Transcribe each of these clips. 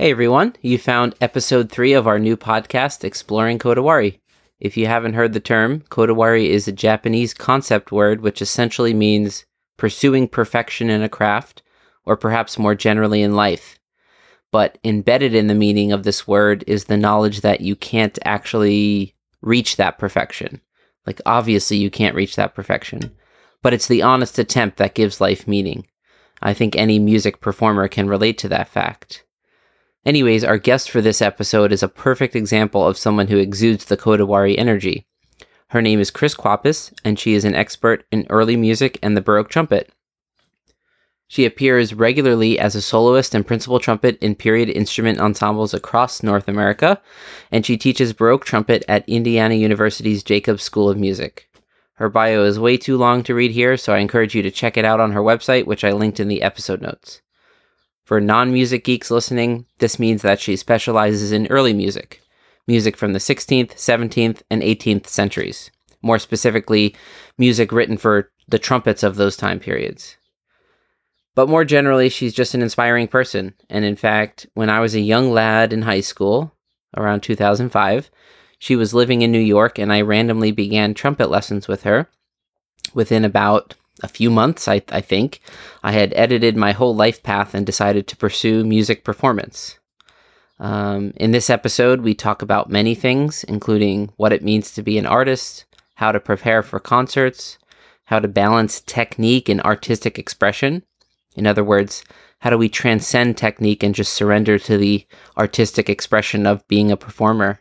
Hey everyone, you found episode three of our new podcast, Exploring Kodawari. If you haven't heard the term, Kodawari is a Japanese concept word which essentially means pursuing perfection in a craft, or perhaps more generally in life. But embedded in the meaning of this word is the knowledge that you can't actually reach that perfection. Like, obviously, you can't reach that perfection, but it's the honest attempt that gives life meaning. I think any music performer can relate to that fact. Anyways, our guest for this episode is a perfect example of someone who exudes the Kodawari energy. Her name is Kris Kwapis, and she is an expert in early music and the Baroque trumpet. She appears regularly as a soloist and principal trumpet in period instrument ensembles across North America, and she teaches Baroque trumpet at Indiana University's Jacobs School of Music. Her bio is way too long to read here, so I encourage you to check it out on her website, which I linked in the episode notes. For non music geeks listening, this means that she specializes in early music, music from the 16th, 17th, and 18th centuries. More specifically, music written for the trumpets of those time periods. But more generally, she's just an inspiring person. And in fact, when I was a young lad in high school, around 2005, she was living in New York and I randomly began trumpet lessons with her. Within about a few months, I, I think, I had edited my whole life path and decided to pursue music performance. Um, in this episode, we talk about many things, including what it means to be an artist, how to prepare for concerts, how to balance technique and artistic expression. In other words, how do we transcend technique and just surrender to the artistic expression of being a performer?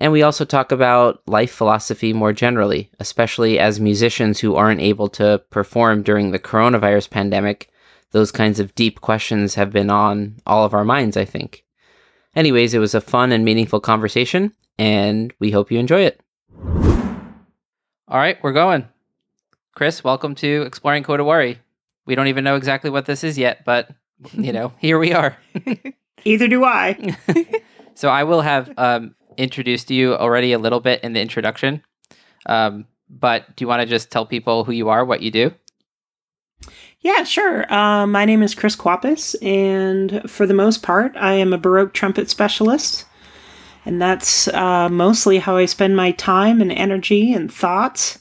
And we also talk about life philosophy more generally, especially as musicians who aren't able to perform during the coronavirus pandemic. Those kinds of deep questions have been on all of our minds, I think. Anyways, it was a fun and meaningful conversation, and we hope you enjoy it. All right, we're going. Chris, welcome to Exploring Kodawari. We don't even know exactly what this is yet, but you know, here we are. Either do I. so I will have um, introduced you already a little bit in the introduction. Um, but do you want to just tell people who you are, what you do? Yeah, sure. Uh, my name is Kris Kwapis, and for the most part, I am a Baroque trumpet specialist. And that's uh, mostly how I spend my time and energy and thoughts.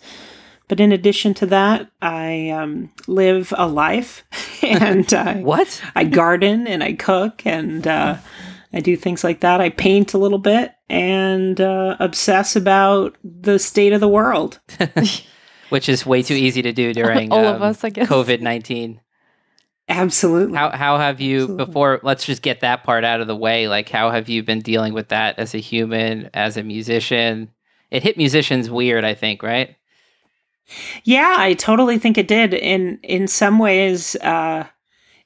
But in addition to that, I um, live a life and I, what I garden and I cook and uh, I do things like that. I paint a little bit and uh, obsess about the state of the world. Which is way too easy to do during all um, of us, I guess. COVID nineteen. Absolutely. How how have you Absolutely. before? Let's just get that part out of the way. Like, how have you been dealing with that as a human, as a musician? It hit musicians weird, I think, right? Yeah, I totally think it did. In in some ways, uh,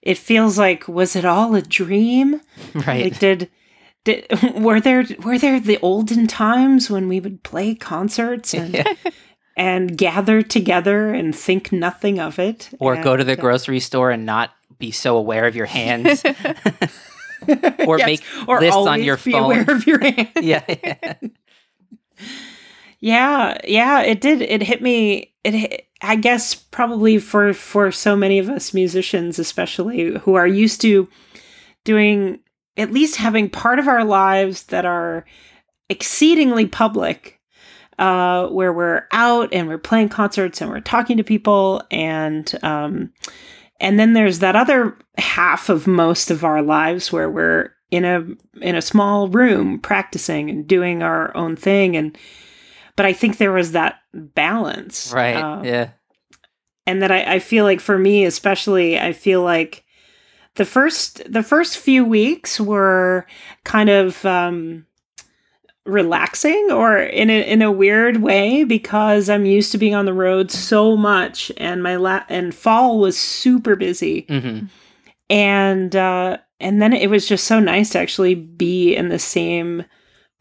it feels like was it all a dream? Right. Like did did were there were there the olden times when we would play concerts and Yeah. and gather together and think nothing of it, or go to the uh, grocery store and not be so aware of your hands, or Yes, make or lists on your be phone. aware of your hand. yeah, yeah. Yeah, yeah, it did. It hit me. It, hit, I guess, probably for for so many of us musicians, especially who are used to doing at least having part of our lives that are exceedingly public, uh, where we're out and we're playing concerts and we're talking to people, and um, and then there's that other half of most of our lives where we're in a in a small room practicing and doing our own thing. And but I think there was that balance. right. uh, yeah, And that I, I feel like for me, especially, I feel like the first the first few weeks were kind of um relaxing or in a in a weird way because I'm used to being on the road so much and my la- and fall was super busy hmm and uh and then it was just so nice to actually be in the same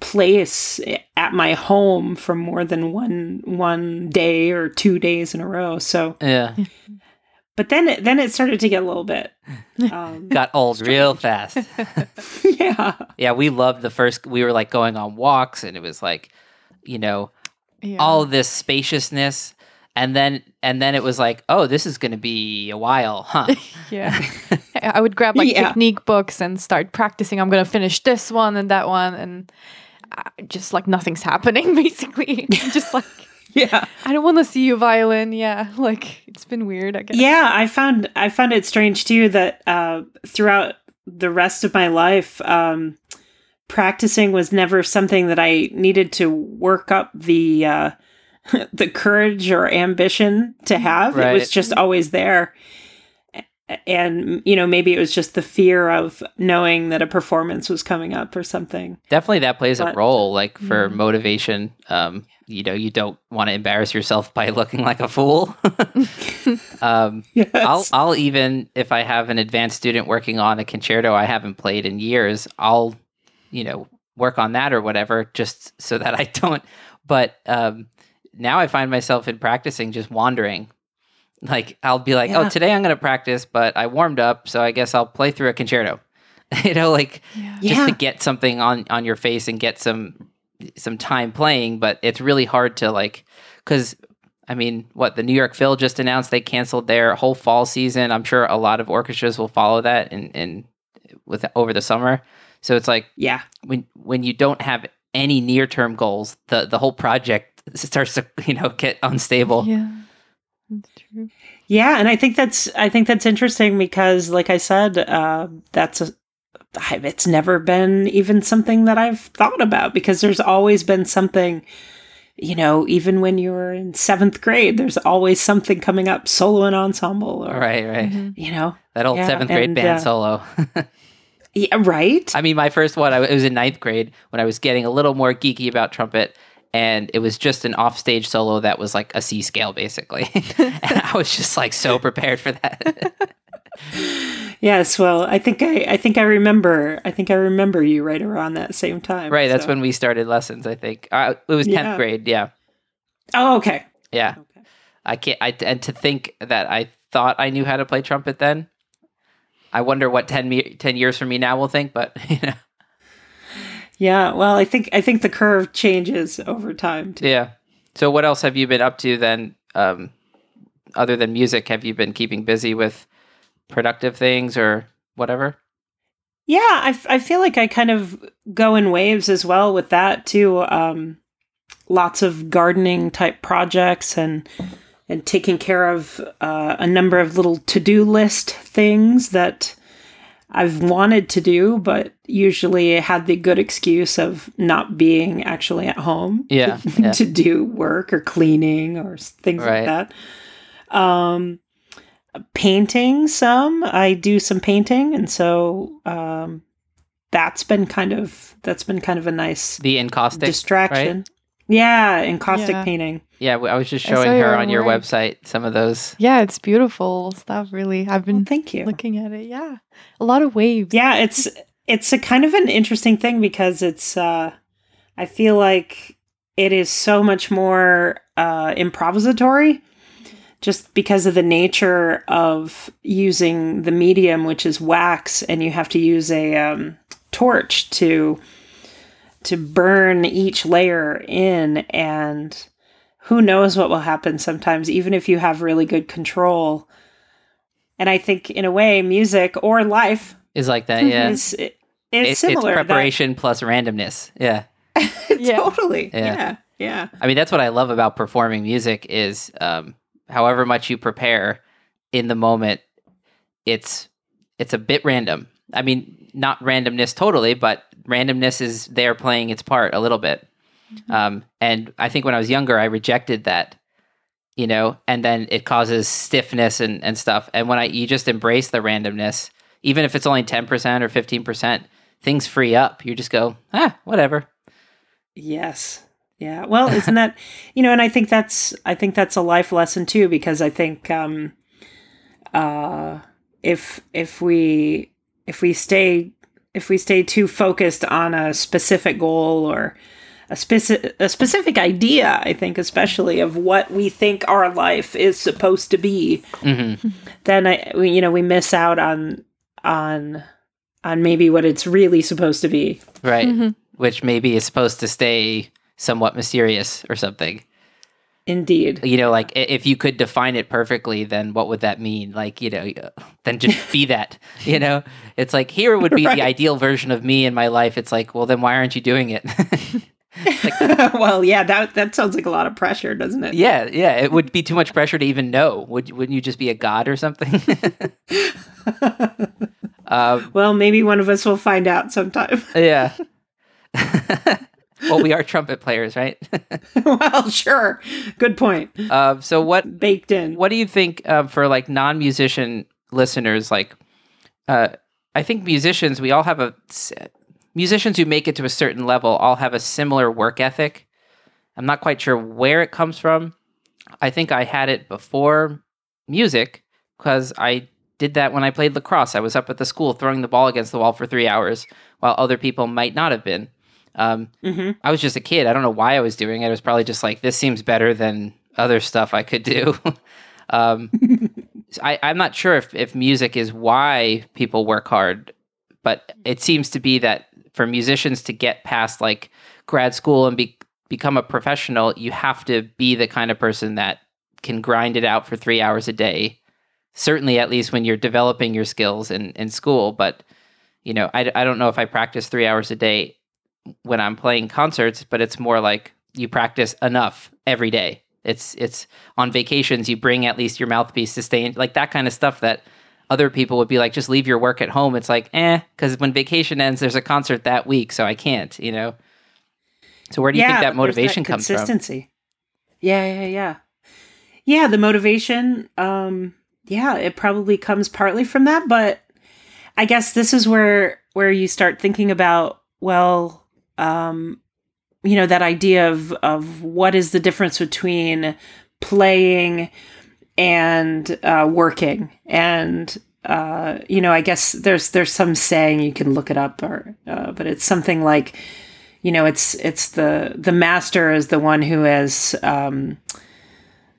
place at my home for more than one one day or two days in a row so yeah. but then it, then it started to get a little bit um, Got old real fast. yeah Yeah, we loved the first. We were like going on walks, and it was like, you know, Yeah. all this spaciousness, and then and then it was like, oh, this is going to be a while, huh? yeah. I I would grab like Yeah. technique books and start practicing. I'm gonna finish this one and that one, and just like nothing's happening. Basically, just like Yeah. I don't want to see you violin. Yeah, like it's been weird. I guess. Yeah, I found I found it strange too that uh, throughout the rest of my life, um, practicing was never something that I needed to work up the uh, the courage or ambition to have. It was just always there. And you know, maybe it was just the fear of knowing that a performance was coming up or something. Definitely that plays a role, like for Yeah. motivation. Um, you know, you don't want to embarrass yourself by looking like a fool. um, Yes. I'll I'll even if I have an advanced student working on a concerto I haven't played in years, I'll you know work on that or whatever just so that I don't. But um, now I find myself in practicing just wandering. Like I'll be like, oh, Yeah. oh, today I'm going to practice, but I warmed up, so I guess I'll play through a concerto. you know, like Yeah. just Yeah. to get something on on your face and get some some time playing but it's really hard to like because i mean what the new york phil just announced they canceled their whole fall season i'm sure a lot of orchestras will follow that and in with over the summer so it's like yeah. when when you don't have any near term goals the the whole project starts to you know get unstable Yeah, that's true. Yeah, and I think that's I think that's interesting because, like I said, uh, that's a I- it's never been even something that I've thought about because there's always been something, you know, even when you were in seventh grade, there's always something coming up, solo and ensemble, or right right. Mhm. you know, that old Yeah, seventh grade and, band uh, solo. Yeah, right, I mean, my first one, I it was in ninth grade when I was getting a little more geeky about trumpet, and it was just an offstage solo that was like a C scale, basically. and I was just like so prepared for that. yes. Well, I think I I think I remember I think I remember you right around that same time, right, that's when we started lessons. I think uh, it was tenth Yeah. grade. Yeah, Oh, okay, yeah. okay. I can't. I and to think that I thought I knew how to play trumpet then. I wonder what 10, me, 10 years from me now will think, but you know, Yeah, well, I think I think the curve changes over time too. yeah. So, what else have you been up to then? Um, other than music, have you been keeping busy with productive things or whatever? Yeah, I, f- I feel like I kind of go in waves as well with that too. Um, lots of gardening type projects and and taking care of uh, a number of little to do list things that I've wanted to do, but usually had the good excuse of not being actually at home Yeah, yeah. to do work or cleaning or things Right. like that. Um, painting some. I do some painting, and so um, that's been kind of that's been kind of a nice The encaustic distraction. Yeah, encaustic Yeah. painting. Yeah, I was just showing her on your work. website some of those. Yeah, it's beautiful stuff. Really, I've Well, been thank you. looking at it. Yeah, a lot of waves. Yeah, it's it's a kind of an interesting thing because it's uh I feel like it is so much more uh improvisatory just because of the nature of using the medium which is wax and you have to use a um, torch to to burn each layer in and who knows what will happen sometimes even if you have really good control and i think in a way music or life Is like that, yeah. is it, It- it's similar. that- preparation plus randomness. Yeah. Yeah. totally. Yeah. Yeah. yeah. I mean, that's what I love about performing music is um, however much you prepare in the moment, it's it's a bit random. I mean, not randomness totally, but randomness is there playing its part a little bit. Um, and I think when I was younger, I rejected that, you know, and then it causes stiffness and, and stuff. And when I you just embrace the randomness, even if it's only ten percent or fifteen percent, things free up. You just go, ah, whatever. Yes. Yeah. Well, isn't that you know, and I think that's I think that's a life lesson too, because I think um uh if if we if we stay if we stay too focused on a specific goal or a specific a specific idea, I think especially of what we think our life is supposed to be, hmm then I we, you know we miss out on on on maybe what it's really supposed to be. Right. Mhm. Which maybe is supposed to stay somewhat mysterious or something. Indeed. You know, like if you could define it perfectly, then what would that mean? Like, you know, then just be that. You know, it's like here would be Right. the ideal version of me in my life. It's like, well, then why aren't you doing it? well, yeah, that that sounds like a lot of pressure, doesn't it? yeah, yeah, it would be too much pressure to even know. Would wouldn't you just be a god or something? um, Well, maybe one of us will find out sometime. yeah. Well, we are trumpet players, right? well, sure. Good point. um, so what Baked in. what do you think uh, for like non-musician listeners like uh, i think musicians we all have a musicians who make it to a certain level all have a similar work ethic i'm not quite sure where it comes from i think i had it before music because i did that when i played lacrosse i was up at the school throwing the ball against the wall for three hours while other people might not have been um, hmm I was just a kid. I don't know why I was doing it. It was probably just like this seems better than other stuff I could do. um, so I, I'm not sure if, if music is why people work hard, but it seems to be that for musicians to get past like grad school and be, become a professional, you have to be the kind of person that can grind it out for three hours a day. Certainly, at least when you're developing your skills in, in school. But, you know, I, I don't know if I practice three hours a day when I'm playing concerts, but it's more like you practice enough every day. It's it's on vacations you bring at least your mouthpiece to sustained like that kind of stuff that other people would be like just leave your work at home. It's like eh, because when vacation ends, there's a concert that week, so I can't. You know. So where do you think that motivation comes from? consistency. Yeah, yeah, yeah. Yeah, the motivation, um, yeah, it probably comes partly from that, but I guess this is where where you start thinking about, well, um, you know, that idea of of what is the difference between playing and uh, working. And uh, you know, I guess there's there's some saying you can look it up, or uh, but it's something like, you know, it's it's the the master is the one who has um,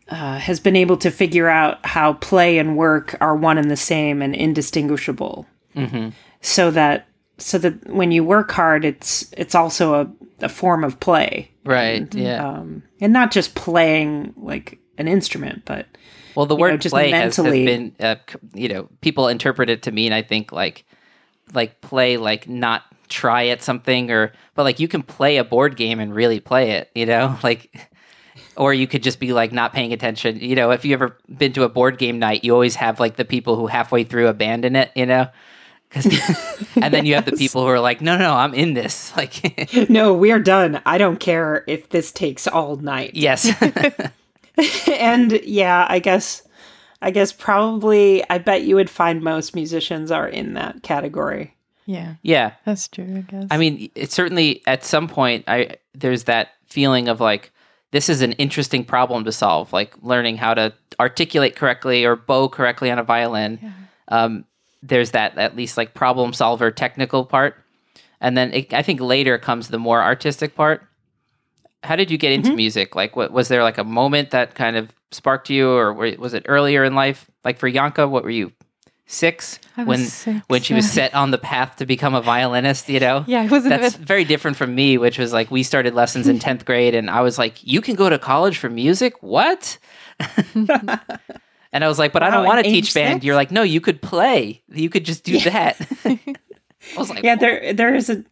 uh, has been able to figure out how play and work are one and the same and indistinguishable, hmm so that so that when you work hard, it's it's also a, a form of play, Right. Yeah. um, and not just playing like an instrument, but Well, the word know, just play has, has been, uh, you know, people interpret it to mean, I think, like, like play, like not try at something, or but like you can play a board game and really play it, you know, like, or you could just be like not paying attention. You know, if you ever been to a board game night, you always have like the people who halfway through abandon it, you know. 'Cause- and then you have the people who are like, no, no, I'm in this. Like, no, we are done. I don't care if this takes all night. yes, and yeah, I guess I guess probably I bet you would find most musicians are in that category. Yeah, yeah. that's true. I guess. I mean, it's certainly at some point I there's that feeling of like this is an interesting problem to solve, like learning how to articulate correctly or bow correctly on a violin. Yeah. Um, there's that at least like problem solver technical part, and then it, I think later comes the more artistic part. How did you get into mm-hmm. music? Like, what was there like a moment that kind of sparked you, or was it earlier in life? Like for Yanka, what were you six when six, when she was set on the path to become a violinist? You know, yeah, it wasn't that's bit. very different from me, which was like we started lessons in 10th grade and I was like, you can go to college for music? What? and I was like, but I don't want to teach age band. You're like, no, you could play. You could just do that. I was like, Yeah, there there is a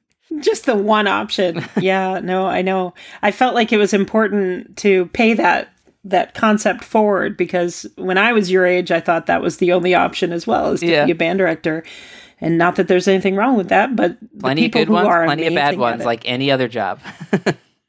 just the one option. Yeah, no, I know. I felt like it was important to pay that that concept forward because when I was your age, I thought that was the only option as well as to Yeah. be a band director. And not that there's anything wrong with that, but plenty of good who ones, plenty of bad ones, like any other job.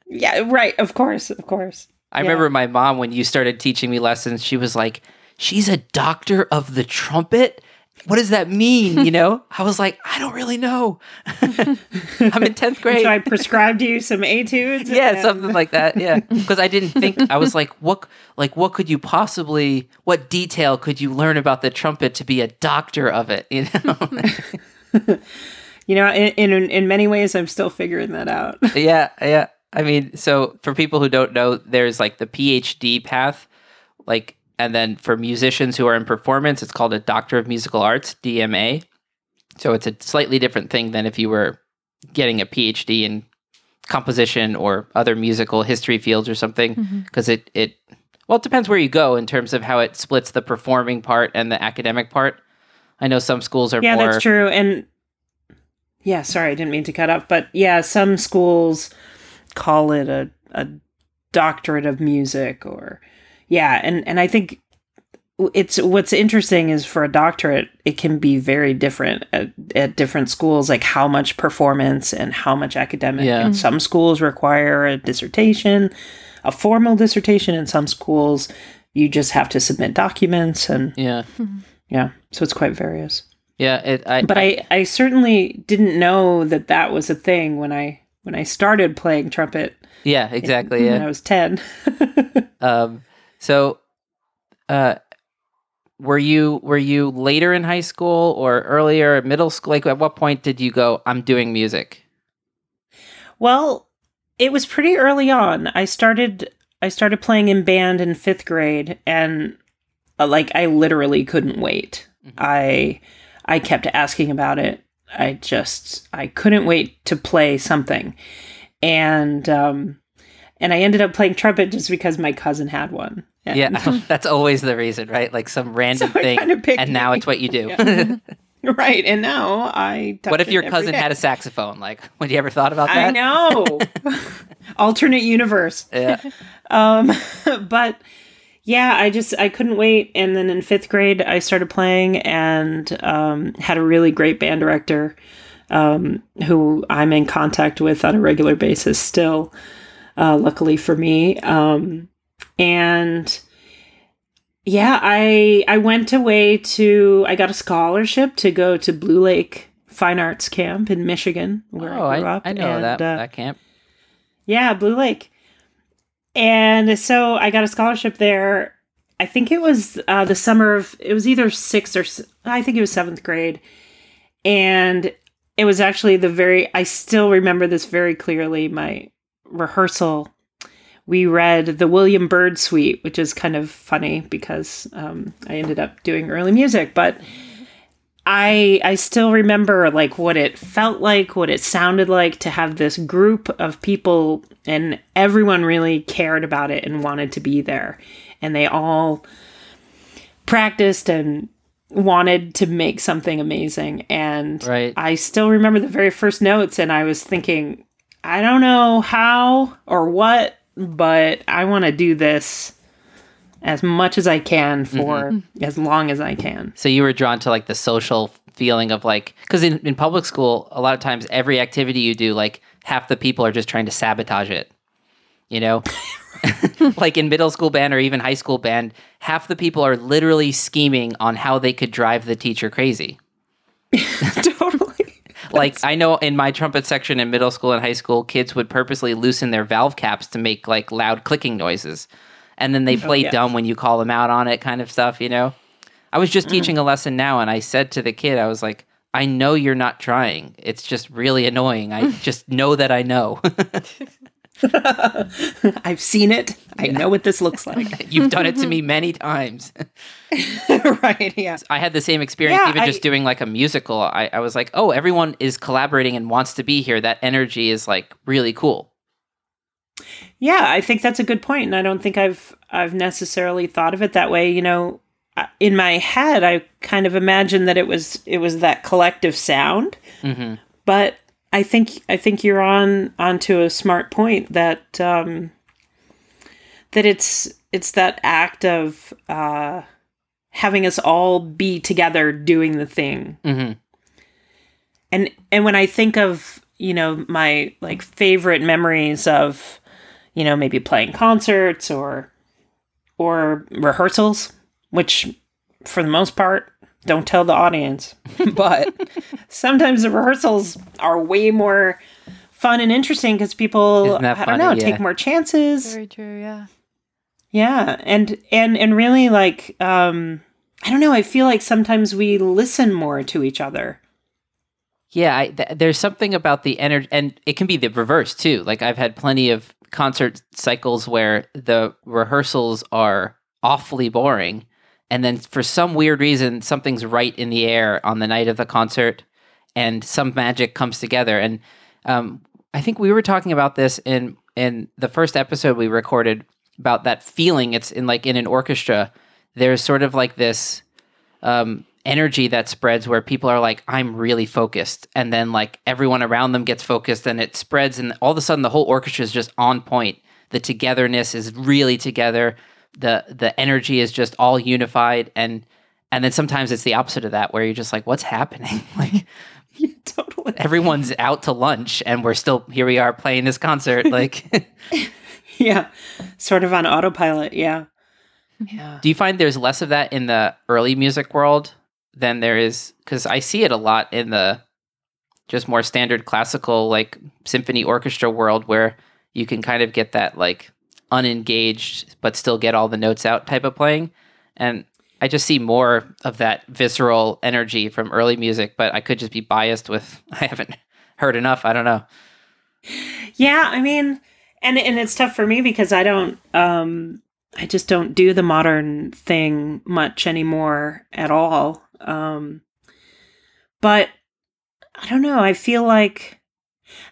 yeah, right. Of course, of course. I Yeah. remember my mom when you started teaching me lessons, she was like, she's a doctor of the trumpet. What does that mean? You know, I was like, I don't really know. I'm in 10th grade. So I prescribed you some etudes. yeah, something like that. Yeah, because I didn't think I was like, what, like, what could you possibly, what detail could you learn about the trumpet to be a doctor of it? You know? You know, in, in in many ways, I'm still figuring that out. yeah, yeah. I mean, so for people who don't know, there's like the PhD path, like, and then for musicians who are in performance, it's called a Doctor of Musical Arts (DMA). So it's a slightly different thing than if you were getting a PhD in composition or other musical history fields or something, mm-hmm. because it it Well, it depends where you go in terms of how it splits the performing part and the academic part. I know some schools are yeah, more. that's true. And yeah, sorry, I didn't mean to cut off, but yeah, some schools call it a, a doctorate of music or yeah, and and I think it's what's interesting is for a doctorate it can be very different at, at different schools like how much performance and how much academic Yeah. and some schools require a dissertation a formal dissertation in some schools you just have to submit documents and Yeah, yeah so it's quite various yeah. It, I, but I, I certainly didn't know that that was a thing when I when I started playing trumpet yeah, exactly. when Yeah. I was ten. Um, so, uh, were you were you later in high school or earlier in middle school? Like, at what point did you go? I'm doing music. well, it was pretty early on. I started I started playing in band in fifth grade, and uh, like I literally couldn't wait. Mhm. I I kept asking about it. I just I couldn't wait to play something, and um, and I ended up playing trumpet just because my cousin had one. And- Yeah, that's always the reason, right? Like some random So thing, and now it. it's what you do. Yeah. Right, and now I. what if your cousin had a saxophone? Like, would you ever thought about that? I know. Alternate universe. Yeah. Um, but yeah, I just I couldn't wait, and then in fifth grade I started playing and um, had a really great band director um, who I'm in contact with on a regular basis still. Uh, luckily for me, um, and yeah, I I went away to I got a scholarship to go to Blue Lake Fine Arts Camp in Michigan, where oh, I grew I, up. I know and, that uh, that camp. yeah, Blue Lake. And so I got a scholarship there. I think it was uh, the summer of, it was either sixth or, I think it was seventh grade. And it was actually the very, I still remember this very clearly. My rehearsal, we read the William Byrd Suite, which is kind of funny because um, I ended up doing early music, but I I still remember like what it felt like, what it sounded like to have this group of people and everyone really cared about it and wanted to be there. And they all practiced and wanted to make something amazing. And Right. I still remember the very first notes and I was thinking, I don't know how or what, but I want to do this as much as I can for mm-hmm. Mm-hmm. as long as I can. So you were drawn to like the social feeling of like, because in, in public school, a lot of times every activity you do, like half the people are just trying to sabotage it. You know, like in middle school band or even high school band, half the people are literally scheming on how they could drive the teacher crazy. like I know in my trumpet section in middle school and high school, kids would purposely loosen their valve caps to make like loud clicking noises, and then they oh, play yeah. dumb when you call them out on it, kind of stuff. You know, I was just mm. teaching a lesson now, and I said to the kid, I was like, "I know you're not trying. It's just really annoying. I just know that I know. I've seen it. I know what this looks like. You've done it to me many times." right. Yeah. I had the same experience Yeah, even I- just doing like a musical. I, I was like, "Oh, everyone is collaborating and wants to be here. That energy is like really cool." Yeah, I think that's a good point, and I don't think I've I've necessarily thought of it that way. You know, in my head, I kind of imagined that it was it was that collective sound, hmm but I think I think you're on onto a smart point that um, that it's it's that act of uh, having us all be together doing the thing. Hmm and and when i think of you know my like favorite memories of you know maybe playing concerts or or rehearsals which for the most part don't tell the audience but sometimes the rehearsals are way more fun and interesting because people Isn't i don't funny? know Yeah. take more chances Very true. Yeah. yeah, and and and really like um I don't know, I feel like sometimes we listen more to each other. Yeah, I, th- there's something about the energy, and it can be the reverse too. Like I've had plenty of concert cycles where the rehearsals are awfully boring, and then for some weird reason, something's right in the air on the night of the concert, and some magic comes together. And um, I think we were talking about this in in the first episode we recorded about that feeling. It's in like in an orchestra. There's sort of like this um, energy that spreads where people are like, "I'm really focused," and then like everyone around them gets focused, and it spreads, and all of a sudden the whole orchestra is just on point. The togetherness is really together. The The energy is just all unified, and and then sometimes it's the opposite of that, where you're just like, "What's happening?" like Yeah, totally. everyone's out to lunch, and we're still here. We are playing this concert. Like, Yeah. Sort of on autopilot. Yeah. Yeah. do you find there's less of that in the early music world than there is? Because I see it a lot in the just more standard classical, like symphony orchestra world, where you can kind of get that like unengaged but still get all the notes out type of playing, and I just see more of that visceral energy from early music. But I could just be biased with I haven't heard enough. I don't know. Yeah, I mean, and and it's tough for me because I don't um I just don't do the modern thing much anymore at all. Um but I don't know, I feel like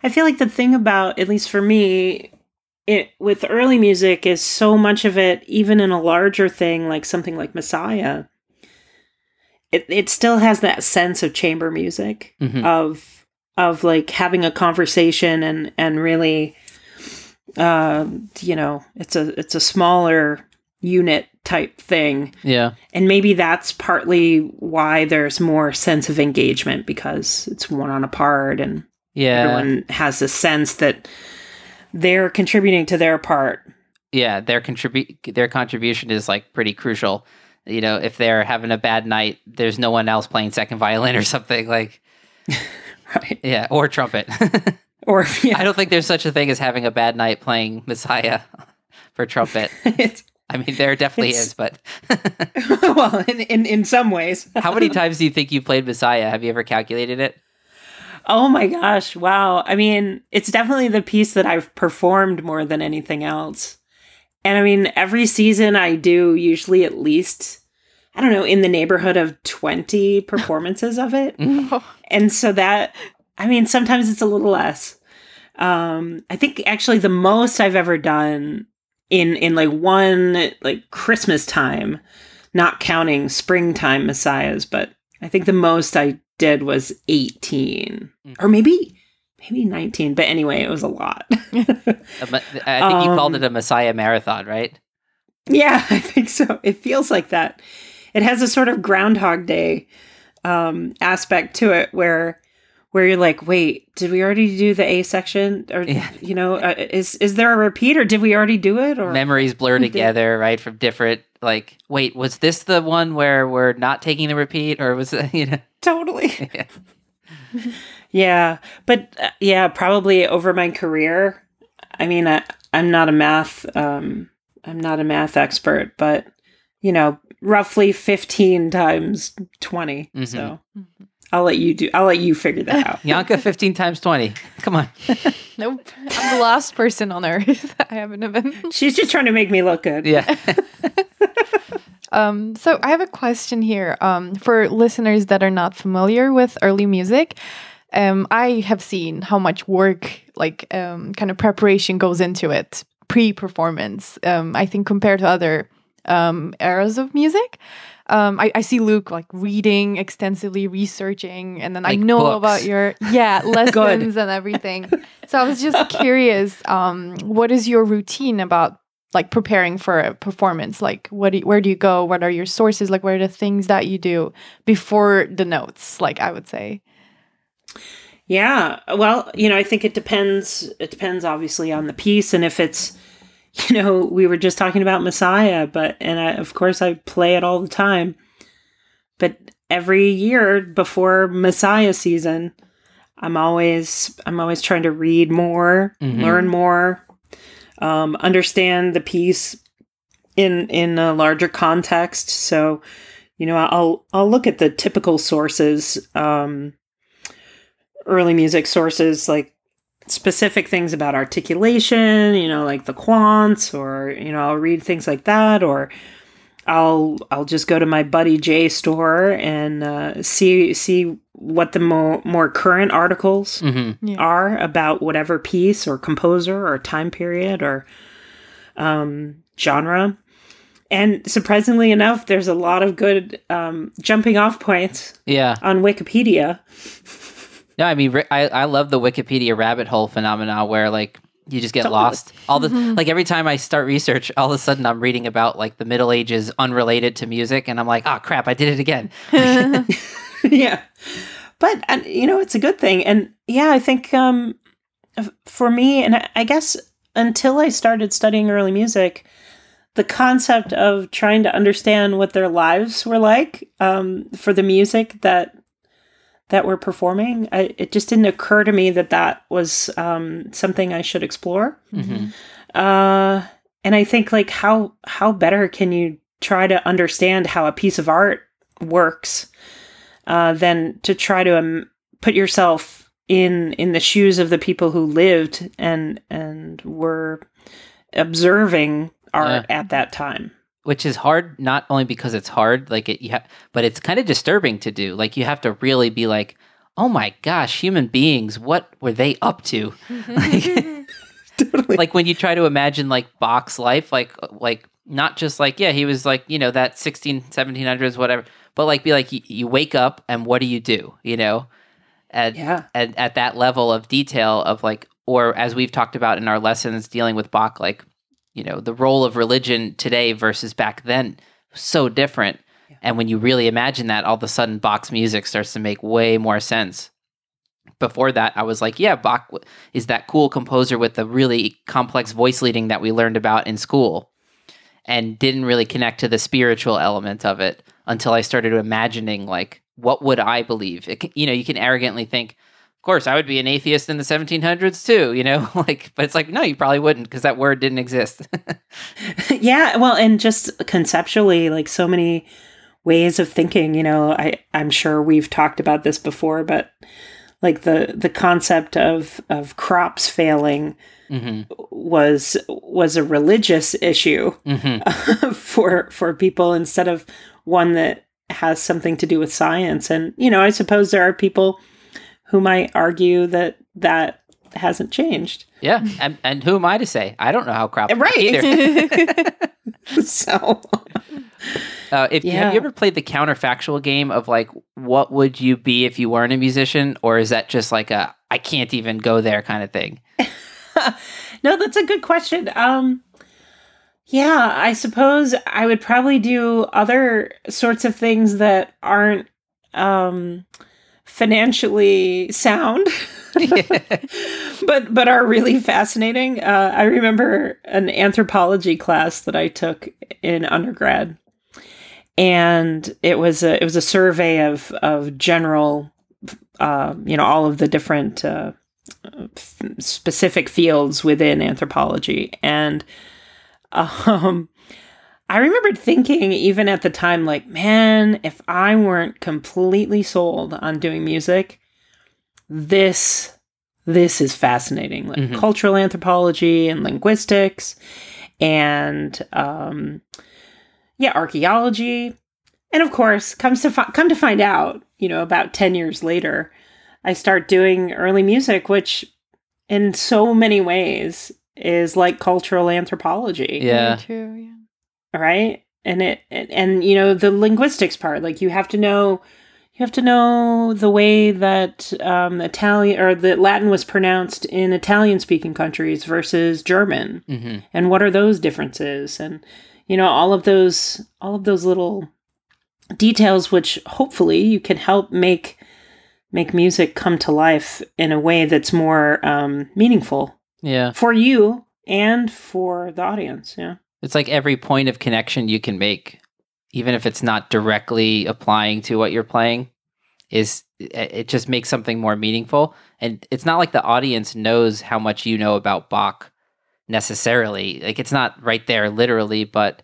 I feel like the thing about at least for me it with early music is so much of it even in a larger thing like something like Messiah it it still has that sense of chamber music Mhm. of of like having a conversation and and really um you know it's a it's a smaller unit type thing Yeah. and maybe that's partly why there's more sense of engagement because it's one on a part and Yeah. everyone has a sense that they're contributing to their part. Yeah their contribute their contribution is like pretty crucial. You know if they're having a bad night there's no one else playing second violin or something like right. yeah or trumpet. Or yeah, i don't think there's such a thing as having a bad night playing messiah for trumpet. I mean there definitely is but well in, in in some ways. How many times do you think you played messiah? Have you ever calculated it Oh my gosh, wow. I mean, it's definitely the piece that I've performed more than anything else. And I mean, every season I do usually at least, I don't know, in the neighborhood of 20 performances of it. And so that, I mean, sometimes it's a little less. Um, I think actually the most I've ever done in in like one like Christmas time, not counting springtime messiahs, but I think the most I did was 18 or maybe maybe 19, but anyway, it was a lot. I think you called Um, it a messiah marathon right yeah, I think so. It feels like that. It has a sort of groundhog day um aspect to it where where you're like, wait, did we already do the A section, or Yeah. you know, uh, is is there a repeat, or did we already do it, or memories blur together right from different like wait was this the one where we're not taking the repeat or was it you know totally? Yeah. Yeah, but uh, yeah, probably over my career. I mean, I, I'm not a math, um, I'm not a math expert, but you know, roughly 15 times 20. Mhm. So I'll let you do. I'll let you figure that out. Yanka 15 times 20 come on Nope. I'm the last person on earth. I haven't even. She's just trying to make me look good. yeah Um, so I have a question here um, for listeners that are not familiar with early music. Um, I have seen how much work, like um, kind of preparation, goes into it pre-performance. Um, I think compared to other um, eras of music. Um, I, I see Luke like reading extensively, researching, and then I know books. about your yeah lessons and everything. So I was just curious, um, what is your routine about like preparing for a performance? Like, what do you, where do you go? What are your sources? Like, what are the things that you do before the notes? Like, I would say, Yeah. Well, you know, I think it depends. It depends obviously on the piece and if it's, you know, we were just talking about Messiah, but, and I, of course I play it all the time. But every year before Messiah season, I'm always, I'm always trying to read more, Mhm. learn more, um, understand the piece in, in a larger context. So, you know, I'll, I'll look at the typical sources, um, early music sources like specific things about articulation, you know, like the Quantz or you know, I'll read things like that or I'll I'll just go to my buddy JSTOR and uh, see see what the mo- more current articles hmm yeah, are about whatever piece or composer or time period or um genre. And surprisingly enough, there's a lot of good um, jumping off points Yeah. on Wikipedia. No, I mean, I, I love the Wikipedia rabbit hole phenomena where like you just get Totally. lost. All the like every time I start research, all of a sudden I'm reading about like the Middle Ages unrelated to music, and I'm like, oh crap, I did it again. yeah but and you know it's a good thing and yeah i think um for me and I- i guess until i started studying early music the concept of trying to understand what their lives were like um, for the music that that we're performing I, it just didn't occur to me that that was um, something i should explore. Hmm uh, and I think like how how better can you try to understand how a piece of art works uh, than to try to um, put yourself in in the shoes of the people who lived and and were observing art at that time. Which is hard, not only because it's hard, like it, ha- but it's kind of disturbing to do. Like you have to really be like, oh my gosh, human beings, what were they up to? Totally. like when you try to imagine like Bach's life, like uh, like not just like yeah, he was like you know that 16, 1700s, whatever, but like be like you, you wake up and what do you do? You know, and, yeah. and at that level of detail of like, or as we've talked about in our lessons dealing with Bach, like you know the role of religion today versus back then, so different. And when you really imagine that, all of a sudden Bach's music starts to make way more sense before that, I was like, yeah, Bach is that cool composer with the really complex voice leading that we learned about in school, and didn't really connect to the spiritual element of it until I started imagining like, what would I believe? It, you know, you can arrogantly think, of course, I would be an atheist in the 1700s too, you know, like, but it's like, no, you probably wouldn't because that word didn't exist. yeah well and just conceptually like so many ways of thinking you know i i'm sure we've talked about this before but like the the concept of of crops failing hmm was was a religious issue hmm for for people instead of one that has something to do with science. And you know i suppose there are people who might argue that that hasn't changed Yeah, and, and who am I to say? I don't know how crop Right. either. so Uh, if Yeah. have you ever played the counterfactual game of like, what would you be if you weren't a musician, or is that just like a I can't even go there kind of thing? no, that's a good question. Um, yeah, I suppose I would probably do other sorts of things that aren't um, financially sound, but but are really fascinating. Uh, I remember an anthropology class that I took in undergrad, and it was a it was a survey of of general, uh, you know, all of the different. Uh, f- specific fields within anthropology and um i remembered thinking even at the time like man if i weren't completely sold on doing music this this is fascinating like Mhm. cultural anthropology and linguistics and um yeah archaeology and of course comes to fi- come to find out you know about 10 years later I start doing early music, which in so many ways is like cultural anthropology. Yeah. Very true. Yeah. Right. And it, and, and, you know, the linguistics part, like you have to know, you have to know the way that um, Italian or that Latin was pronounced in Italian speaking countries versus German. hmm And what are those differences? And, you know, all of those, all of those little details, which hopefully you can help make make music come to life in a way that's more um, meaningful Yeah, for you and for the audience. Yeah. It's like every point of connection you can make, even if it's not directly applying to what you're playing, is it it just makes something more meaningful. And it's not like the audience knows how much you know about Bach necessarily. Like it's not right there literally, but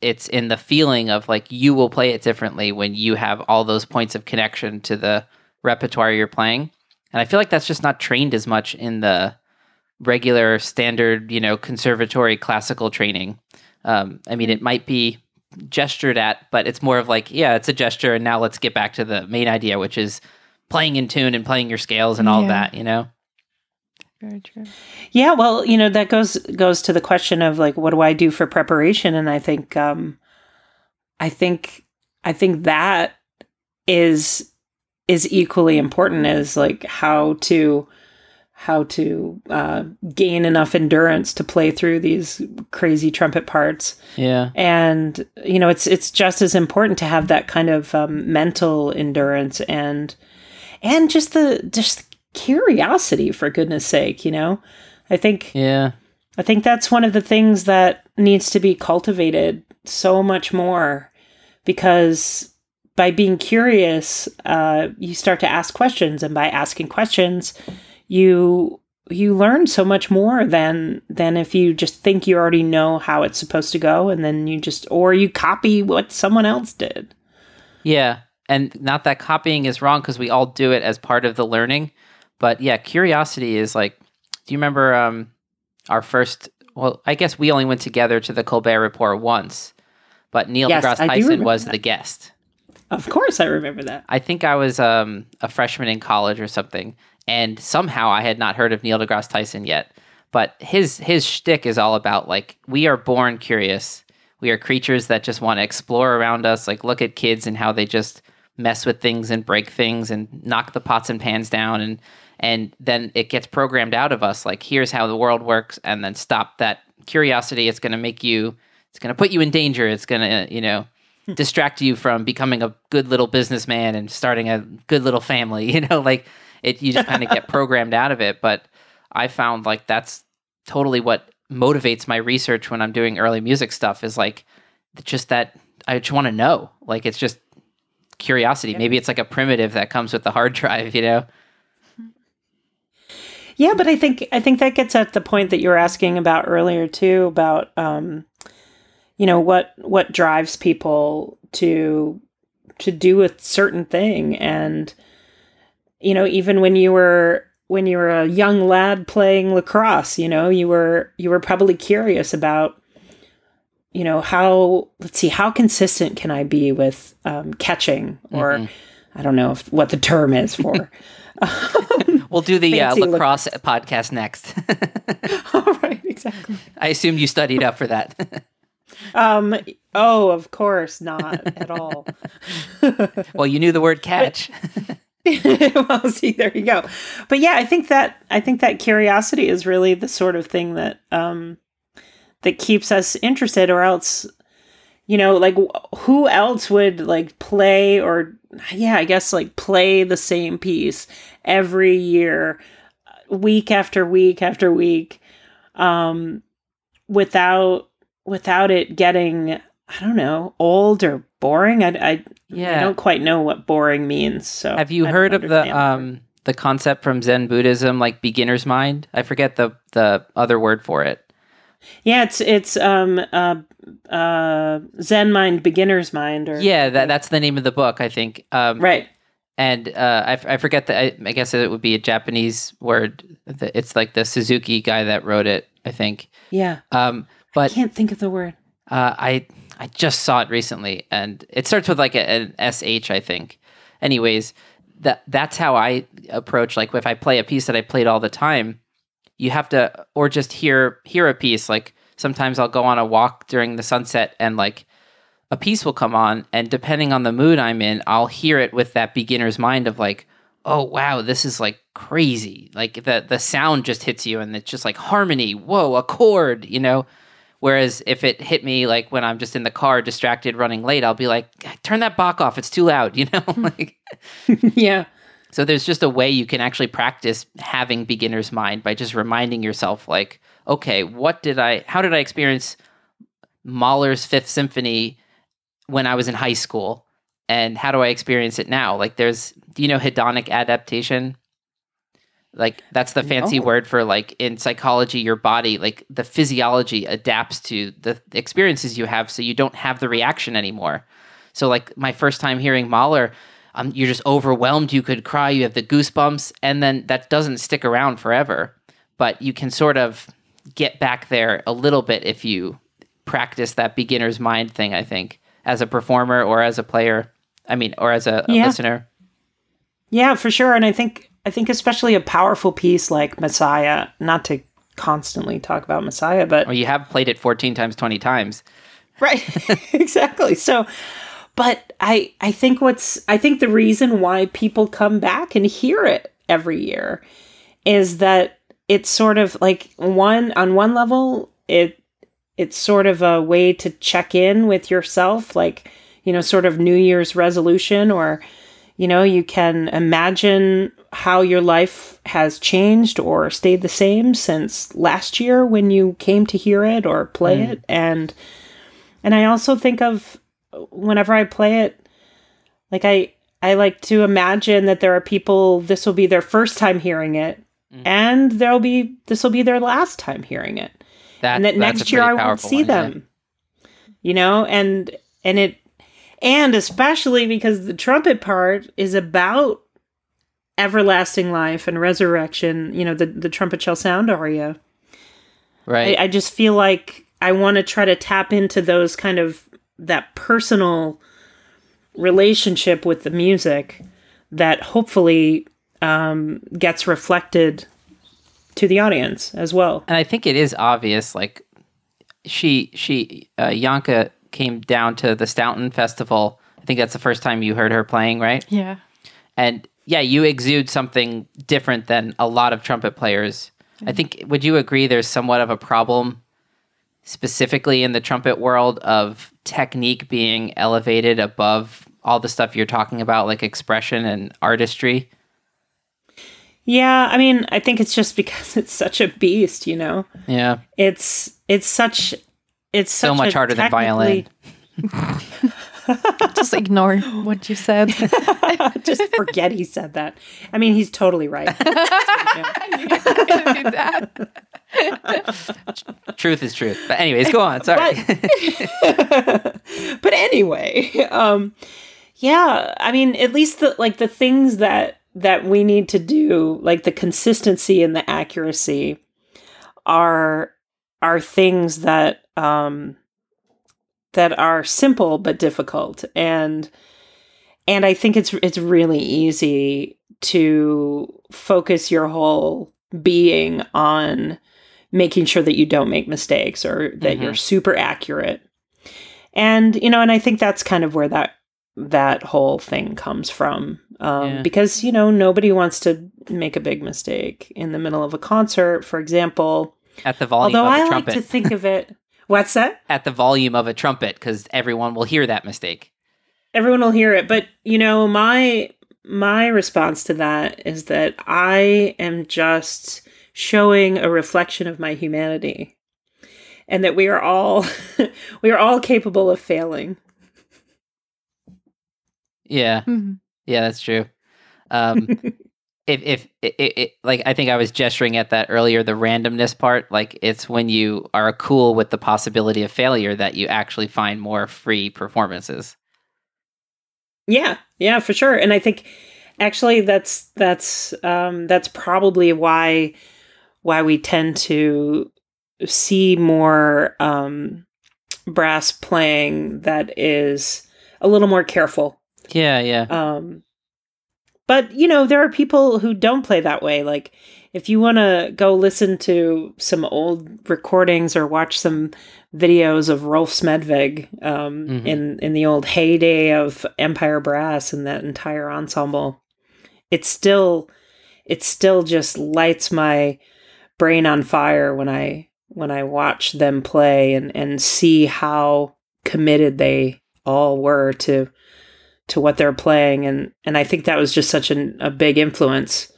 it's in the feeling of like you will play it differently when you have all those points of connection to the repertoire you're playing. And I feel like that's just not trained as much in the regular standard, you know, conservatory classical training. Um, I mean, it might be gestured at, but it's more of like, yeah, it's a gesture, and now let's get back to the main idea, which is playing in tune and playing your scales and all Yeah. that, you know. Very true. Yeah, well, you know that goes goes to the question of like, what do I do for preparation? And I think, um, I think, I think that is is equally important as like how to how to uh, gain enough endurance to play through these crazy trumpet parts. Yeah, and you know, it's it's just as important to have that kind of um, mental endurance and and just the just curiosity for goodness sake you know? I think yeah. I think that's one of the things that needs to be cultivated so much more because by being curious uh, you start to ask questions and by asking questions you you learn so much more than than if you just think you already know how it's supposed to go and then you just or you copy what someone else did yeah and not that copying is wrong because we all do it as part of the learning but yeah, curiosity is like. Do you remember um, our first? Well, I guess we only went together to the Colbert Report once, but Neil Yes, deGrasse Tyson was that. the guest. of course i remember that I think I was um, a freshman in college or something, and somehow I had not heard of Neil deGrasse Tyson yet. But his his shtick is all about like we are born curious. We are creatures that just want to explore around us. Like look at kids and how they just mess with things and break things and knock the pots and pans down and and then it gets programmed out of us. Like here's how the world works, and then stop that curiosity. It's going to make you. It's going to put you in danger. It's going to you know hmm. distract you from becoming a good little businessman and starting a good little family you know like it you just kind of get programmed out of it but i found like that's totally what motivates my research when i'm doing early music stuff is like just that i just want to know. Like it's just curiosity. Maybe it's like a primitive that comes with the hard drive you know? Yeah, but I think I think that gets at the point that you were asking about earlier too about um, you know what what drives people to to do a certain thing. And you know even when you were when you were a young lad playing lacrosse you know you were you were probably curious about you know how let's see how consistent can i be with um, catching or i don't know if, what the term is for. We'll do the uh, Fancy lac- lacrosse podcast next. All right exactly. I assumed you studied up for that. Um. Oh, of course not at all. well you knew the word catch well, see, there you go. But yeah, I think that I think that curiosity is really the sort of thing that um that keeps us interested, or else, you know, like who else would like play or yeah, I guess like play the same piece every year, week after week after week, um, without without it getting I don't know old or boring. I I, I don't quite know what boring means. So Have you heard of the um the concept from Zen Buddhism, like beginner's mind? I forget the the other word for it. Yeah, it's it's um uh uh Zen mind, beginner's mind, or Yeah, that that's the name of the book, I think. Um, right. And uh, I, f- I forget the. I, I guess it would be a Japanese word. It's like the Suzuki guy that wrote it, I think. Yeah, Um, but I can't think of the word. Uh, I I just saw it recently, and it starts with like a, an sh, I think. Anyways, that that's how I approach. Like if I play a piece that I played all the time, you have to, or just hear hear a piece. Like sometimes I'll go on a walk during the sunset, and like a piece will come on, and depending on the mood I'm in, I'll hear it with that beginner's mind of like, oh wow, this is like crazy. Like the the sound just hits you, and it's just like harmony. Whoa, a chord, you know. Whereas if it hit me like when I'm just in the car, distracted, running late, I'll be like, turn that Bach off. It's too loud, you know? Hmm. like, yeah, so there's just a way you can actually practice having beginner's mind by just reminding yourself, like, okay, what did I, how did I experience Mahler's Fifth Symphony when I was in high school? And how do I experience it now? Like, there's, do you know hedonic adaptation? Like, that's the fancy word for like in psychology, your body, like the physiology adapts to the experiences you have so you don't have the reaction anymore. So, like, my first time hearing Mahler, um, you're just overwhelmed. You could cry. You have the goosebumps, and then that doesn't stick around forever. But you can sort of get back there a little bit if you practice that beginner's mind thing. I think as a performer or as a player, I mean, or as a, a Yeah. listener. yeah, for sure. And I think I think especially a powerful piece like Messiah, not to constantly talk about Messiah, but Well, you have played it 14 times, 20 times. right exactly so but i i think what's i think the reason why people come back and hear it every year is that it's sort of like one on one level it it's sort of a way to check in with yourself like you know sort of new year's resolution or you know you can imagine how your life has changed or stayed the same since last year when you came to hear it or play it and and I also think of whenever I play it, like I I like to imagine that there are people this will be their first time hearing it, and there'll be this will be their last time hearing it, That, and that next year I won't see one, yeah. them. You know, and and it and especially because the trumpet part is about everlasting life and resurrection. You know, the the trumpet shall sound aria. Right. I, I just feel like I want to try to tap into those kind of that personal relationship with the music that hopefully um, gets reflected to the audience as well. and I think it is obvious. Like she, she, uh, Yanka came down to the Staunton Festival. I think that's the first time you heard her playing, right? Yeah. And yeah, you exude something different than a lot of trumpet players. I think, would you agree there's somewhat of a problem specifically in the trumpet world of technique being elevated above all the stuff you're talking about, like expression and artistry? Yeah, I mean, I think it's just because it's such a beast, you know. Yeah. It's it's such it's So much harder than violin. technically- Just ignore what you said. Just forget he said that. I mean, he's totally right. Truth is truth. But anyways, go on. Sorry. but anyway, um, yeah, I mean, at least the like the things that that we need to do, like the consistency and the accuracy, are are things that um, that are simple but difficult, and and I think it's it's really easy to focus your whole being on making sure that you don't make mistakes or that Mhm. you're super accurate and you know and i think that's kind of where that that whole thing comes from um, Yeah. because you know nobody wants to make a big mistake in the middle of a concert for example At the volume although i like trumpet. to think of it what's that At the volume of a trumpet, because everyone will hear that mistake. everyone will hear it but you know my my response to that is that i am just showing a reflection of my humanity and that we are all we are all capable of failing Yeah. Mhm. Yeah, that's true. Um, if if it, it, it- like I think I was gesturing at that earlier, the randomness part, like it's when you are cool with the possibility of failure that you actually find more free performances. Yeah, yeah, for sure. And I think actually that's that's um, that's probably why why we tend to see more um, brass playing that is a little more careful. Yeah, yeah. Um, but you know, there are people who don't play that way. Like if you want to go listen to some old recordings or watch some videos of Rolf Smedvig um, Mhm. in in the old heyday of Empire Brass and that entire ensemble, it still it still just lights my brain on fire when I when I watch them play and and see how committed they all were to to what they're playing and and I think that was just such an, a big influence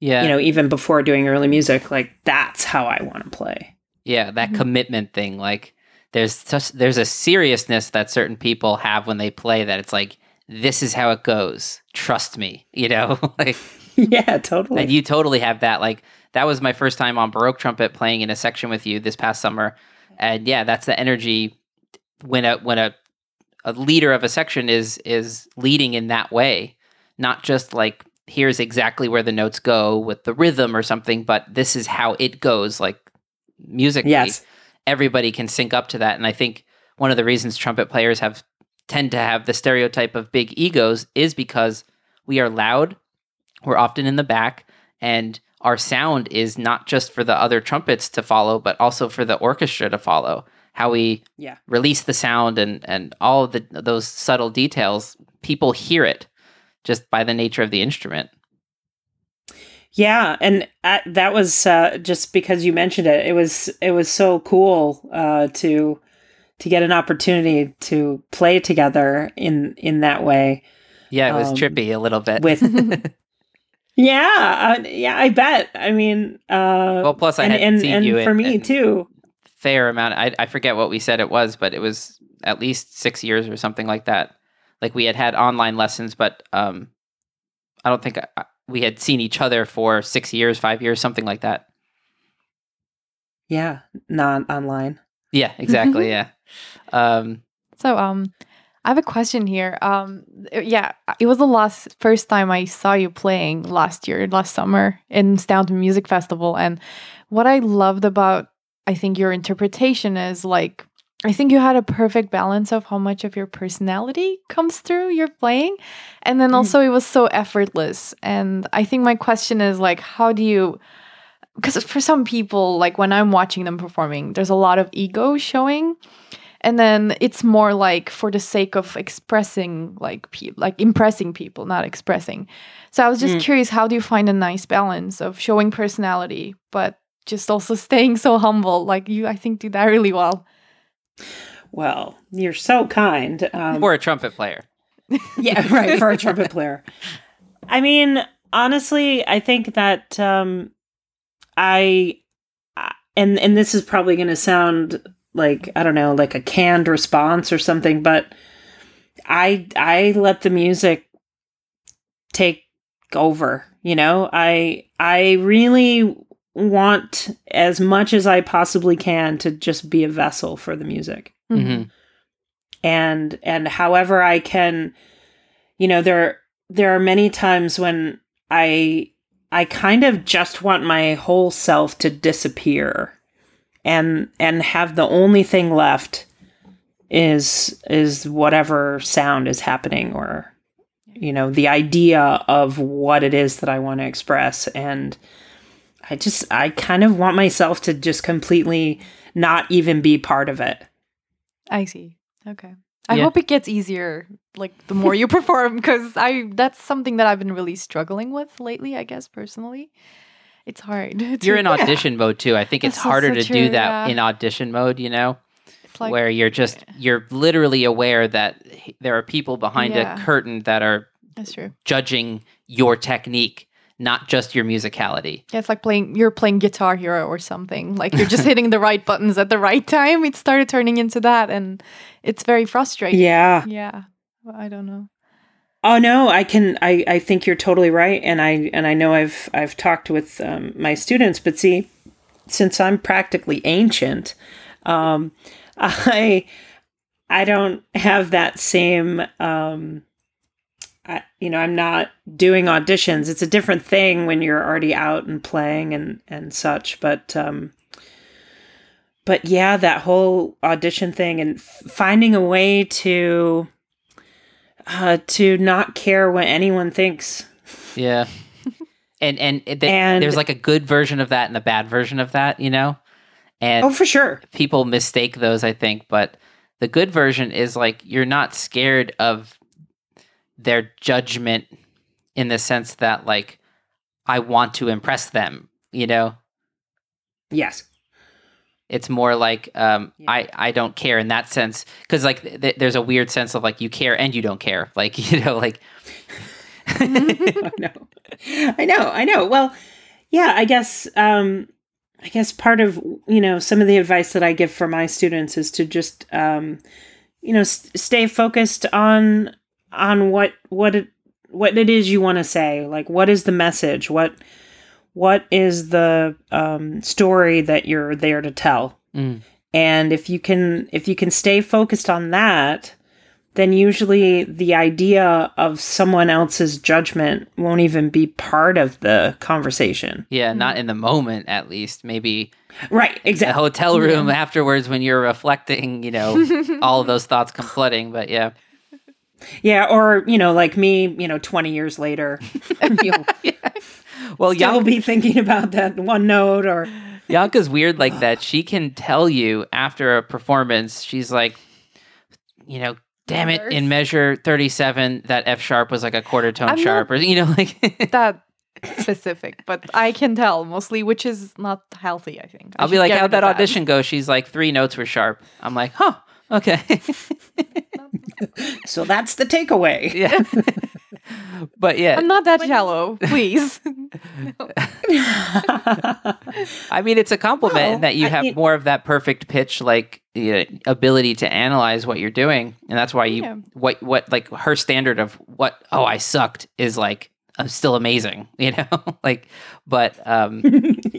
Yeah. you know even before doing early music like that's how I want to play Yeah, that Mhm. commitment thing. Like there's such there's a seriousness that certain people have when they play that it's like this is how it goes. Trust me, you know? like yeah totally and you totally have that like that was my first time on baroque trumpet playing in a section with you this past summer. And yeah, that's the energy when a when a a leader of a section is is leading in that way, not just like here's exactly where the notes go with the rhythm or something, but this is how it goes like musically yes everybody can sync up to that. And I think one of the reasons trumpet players have tend to have the stereotype of big egos is because we are loud, we're often in the back and our sound is not just for the other trumpets to follow but also for the orchestra to follow how we Yeah. release the sound and and all of the those subtle details people hear it just by the nature of the instrument Yeah, and uh, that was uh, just because you mentioned it. It was it was so cool uh, to to get an opportunity to play together in in that way. yeah it was Um, trippy a little bit with- Yeah, uh, yeah, I bet. I mean, uh, well plus i and had and, seen and you for in- me too. Fair amount I, I forget what we said it was but it was at least six years or something like that like we had had online lessons but um i don't think I, I- we had seen each other for six years five years something like that Yeah, not online. yeah exactly yeah um So um I have a question here. Um yeah, it was the last first time I saw you playing last year, last summer in Staunton Music Festival and what I loved about I think your interpretation is like I think you had a perfect balance of how much of your personality comes through your playing and then Mhm. also it was so effortless and I think my question is like how do you because for some people like when I'm watching them performing there's a lot of ego showing and then it's more like for the sake of expressing like pe- like impressing people not expressing so i was just Mm. curious how do you find a nice balance of showing personality but just also staying so humble like you i think do that really well Well, you're so kind. Um, for a trumpet player yeah, right for a trumpet player. I mean, honestly, I think that um, I I- and and this is probably going to sound like I don't know, like a canned response or something, but I I let the music take over. You know, I I really want as much as I possibly can to just be a vessel for the music. Hmm and and however i can you know there there are many times when i i kind of just want my whole self to disappear and and have the only thing left is is whatever sound is happening or you know the idea of what it is that i want to express. And i just i kind of want myself to just completely not even be part of it. I see. Okay. I Yeah. hope it gets easier like the more you perform because i that's something that i've been really struggling with lately i guess personally. It's hard. To- you're in audition mode too. I think it's That's also harder to true, do that yeah. in audition mode you know? It's like where you're just you're literally aware that there are people behind Yeah. a curtain that are that's true. judging your technique not just your musicality Yeah, it's like playing you're playing Guitar Hero or something. Like you're just hitting the right buttons at the right time. It started turning into that and it's very frustrating. yeah Yeah. Well, I don't know. Oh no, I can. I I think you're totally right, and I and I know I've I've talked with um, my students, but see, since I'm practically ancient, um, I I don't have that same. Um, I, you know, I'm not doing auditions. It's a different thing when you're already out and playing and and such. But um, but yeah, that whole audition thing and f- finding a way to uh, to not care what anyone thinks. yeah and and, th- And- there's like a good version of that and a bad version of that you know and Oh, for sure. people mistake those i think but the good version is like you're not scared of their judgment in the sense that like i want to impress them you know Yes. it's more like um Yeah. i i don't care in that sense because like th- th- there's a weird sense of like you care and you don't care like you know like I know. I know. I know. Well, yeah, I guess um I guess part of, you know, some of the advice that I give for my students is to just um you know, s- stay focused on on what what it what it is you want to say. Like what is the message? What what is the um story that you're there to tell? Mm. And if you can if you can stay focused on that, then usually the idea of someone else's judgment won't even be part of the conversation. yeah not in the moment at least maybe Right, a exactly. hotel room afterwards when you're reflecting you know all of those thoughts come flooding but yeah Yeah, or you know, like me, you know, twenty years later, you'll Well, still Yank- be thinking about that one note or Yanka's weird like that. She can tell you after a performance, she's like, you know, damn it, in measure 37, that F sharp was like a quarter tone I'm sharp, or, you know, like, that specific, but I can tell mostly, which is not healthy. I think. I I'll be like, get how'd rid that of audition go? She's like, three notes were sharp. I'm like, huh, okay. so that's the takeaway. yeah. but yeah, I'm not that shallow, please. I mean, it's a compliment Well, that you I have mean- more of that perfect pitch, like you know, ability to analyze what you're doing, and that's why you Yeah. what what like her standard of what oh I sucked is like I'm still amazing, you know, like but um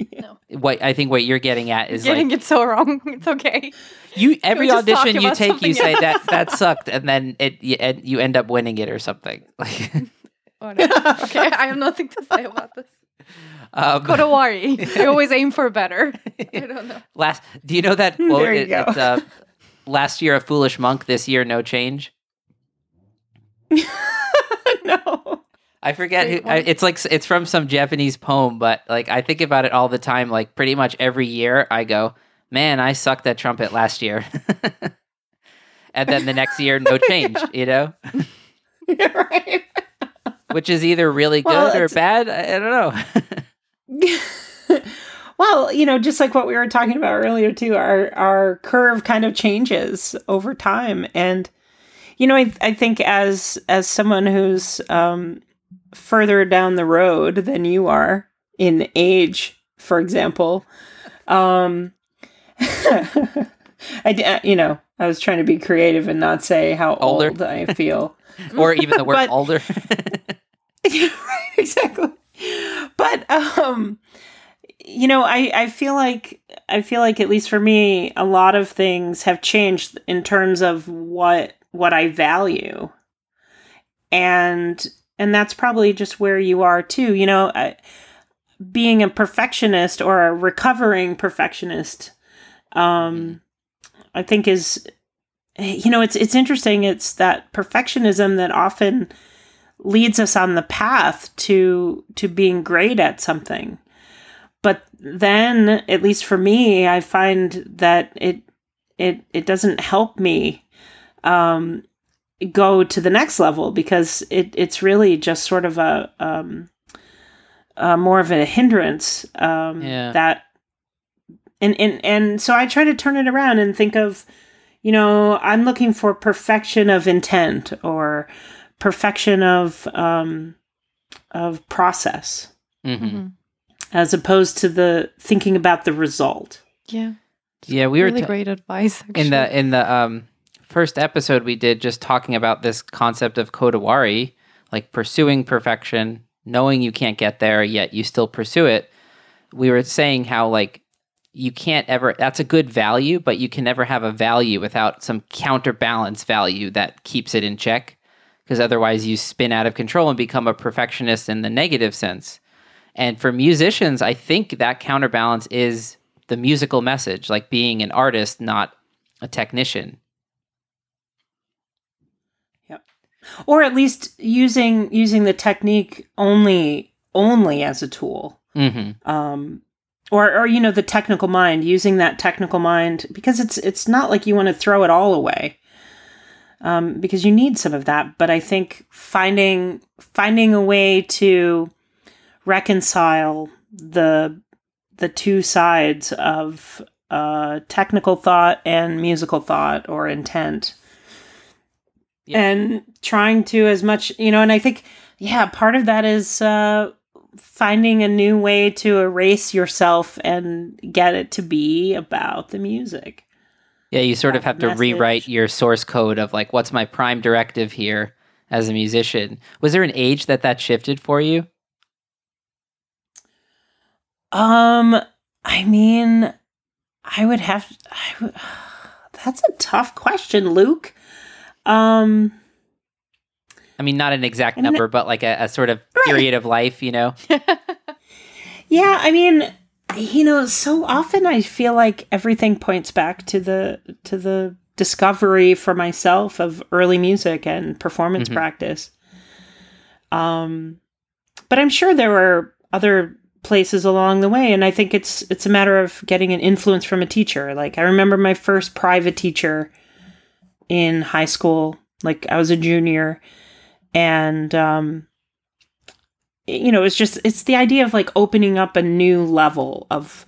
what I think what you're getting at is Getting like it so wrong. It's okay. you every audition you take you something say that that sucked, and then it you, and you end up winning it or something. Like Whatever. okay, I have nothing to say about this. um, Go to worry. I always aim for better. I don't know. last, do you know that quote? There you It- go. It's, uh, last year a foolish monk, this year no change. no. I forget who. I, it's like it's from some Japanese poem, but like I think about it all the time. Like pretty much every year, I go, "Man, I sucked that trumpet last year," and then the next year, no change. You know, right. which is either really good Well, or bad. I, I don't know. well, you know, just like what we were talking about earlier too, our our curve kind of changes over time, and you know, I I think as as someone who's um, further down the road than you are in age, for example, um, I uh, you know I was trying to be creative and not say how Older. old I feel. or even the word But- older. right, exactly. But um you know, I I feel like I feel like at least for me a lot of things have changed in terms of what what I value. And and that's probably just where you are too. You know, being a perfectionist or a recovering perfectionist um I think is you know, it's it's interesting it's that perfectionism that often leads us on the path to to being great at something but then at least for me i find that it it it doesn't help me um go to the next level because it it's really just sort of a um uh, more of a hindrance um Yeah. that and and and so i try to turn it around and think of you know i'm looking for perfection of intent or perfection of um, of process hmm Mhm. as opposed to the thinking about the result. Yeah. Yeah, we were really great advice. Actually. in the in the um first episode we did just talking about this concept of kodawari like pursuing perfection knowing you can't get there yet you still pursue it. We were saying how like you can't ever that's a good value but you can never have a value without some counterbalance value that keeps it in check because otherwise you spin out of control and become a perfectionist in the negative sense. And for musicians i think that counterbalance is the musical message like being an artist not a technician Or at least using using the technique only only as a tool. hmm Um or or you know the technical mind using that technical mind because it's it's not like you want to throw it all away. Um, because you need some of that, but I think finding finding a way to reconcile the the two sides of uh, technical thought and musical thought or intent Yeah. and trying to as much you know and i think yeah part of that is uh finding a new way to erase yourself and get it to be about the music Yeah, you sort of have to rewrite your source code of like, what's my prime directive here as a musician? Was there an age that that shifted for you? um i mean i would have I would, that's a tough question luke um I mean, not an exact I mean, number, but like a, a sort of period of life, you know? Yeah, I mean, you know, so often I feel like everything points back to the to the discovery for myself of early music and performance Mhm. practice. Um, but I'm sure there were other places along the way, and I think it's it's a matter of getting an influence from a teacher. Like I remember my first private teacher in high school. Like I was a junior, and um, you know, it's just it's the idea of like opening up a new level of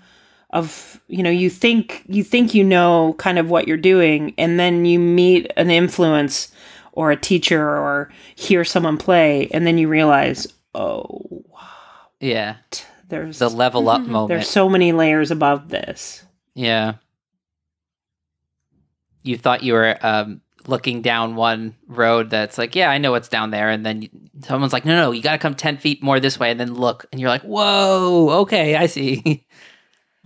of you know you think you think you know kind of what you're doing and then you meet an influence or a teacher or hear someone play and then you realize oh Yeah. there's The level up Mhm. moment. there's so many layers above this Yeah. You thought you were um, looking down one road that's like, yeah, I know what's down there. And then you- someone's like, no, no, you got to come 10 feet more this way and then look. And you're like, whoa, okay, I see.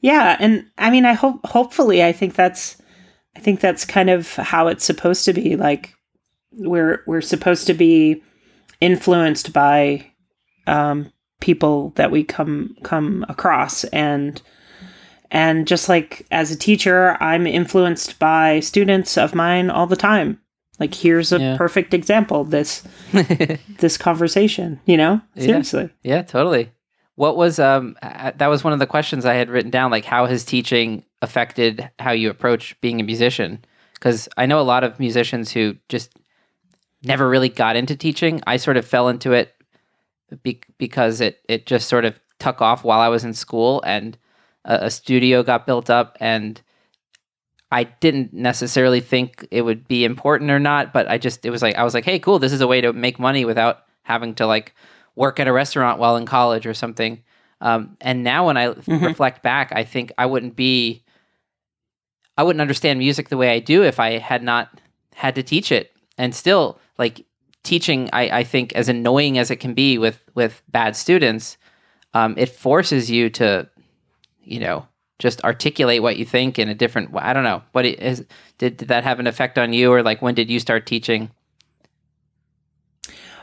yeah and i mean i hope hopefully i think that's i think that's kind of how it's supposed to be like we're we're supposed to be influenced by um people that we come come across and and just like as a teacher i'm influenced by students of mine all the time like here's a Yeah. perfect example this this conversation you know Yeah. seriously yeah, totally. What was um uh, that was one of the questions I had written down like how has teaching affected how you approach being a musician? Cuz I know a lot of musicians who just never really got into teaching. I sort of fell into it be- because it it just sort of took off while I was in school and a, a studio got built up and I didn't necessarily think it would be important or not, but I just it was like I was like, "Hey, cool, this is a way to make money without having to like work at a restaurant while in college or something." Um, and now when I Mhm. reflect back, I think I wouldn't be I wouldn't understand music the way I do if I had not had to teach it. And still, like teaching, I, I think as annoying as it can be with with bad students, um, it forces you to, you know, just articulate what you think in a different way. I don't know. What it is did, did that have an effect on you or like when did you start teaching?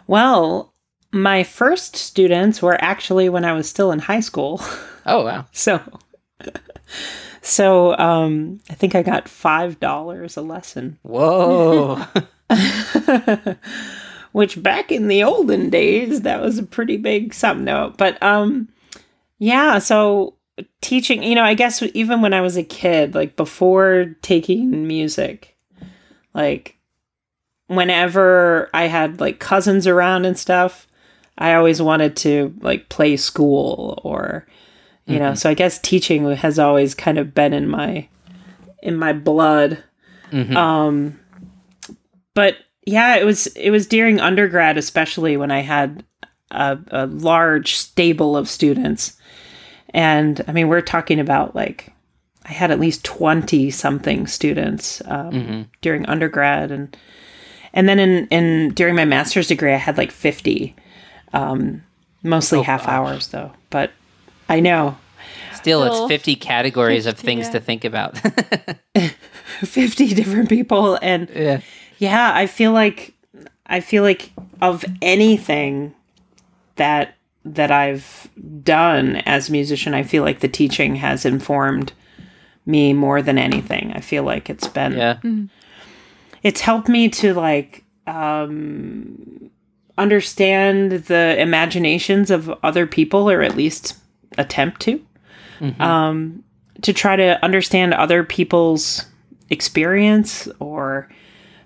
Well, my first students were actually when I was still in high school. Oh wow. So so um I think I got five dollars a lesson. Whoa. Which back in the olden days that was a pretty big sum no. But um yeah, so teaching, you know, I guess even when I was a kid, like before taking music, like whenever I had like cousins around and stuff, I always wanted to like play school or you know, so I guess teaching has always kind of been in my in my blood. Mhm. Um but yeah, it was it was during undergrad especially when I had a, a large stable of students. And I mean, we're talking about like I had at least 20 something students um, Mhm. during undergrad and and then in in during my master's degree I had like 50 um mostly Oh, half gosh. hours though. But I know Still, it's 50 categories of things yeah. to think about. 50 different people and yeah. yeah, I feel like I feel like of anything that that I've done as a musician, I feel like the teaching has informed me more than anything. I feel like it's been Yeah. it's helped me to like um understand the imaginations of other people or at least attempt to um to try to understand other people's experience or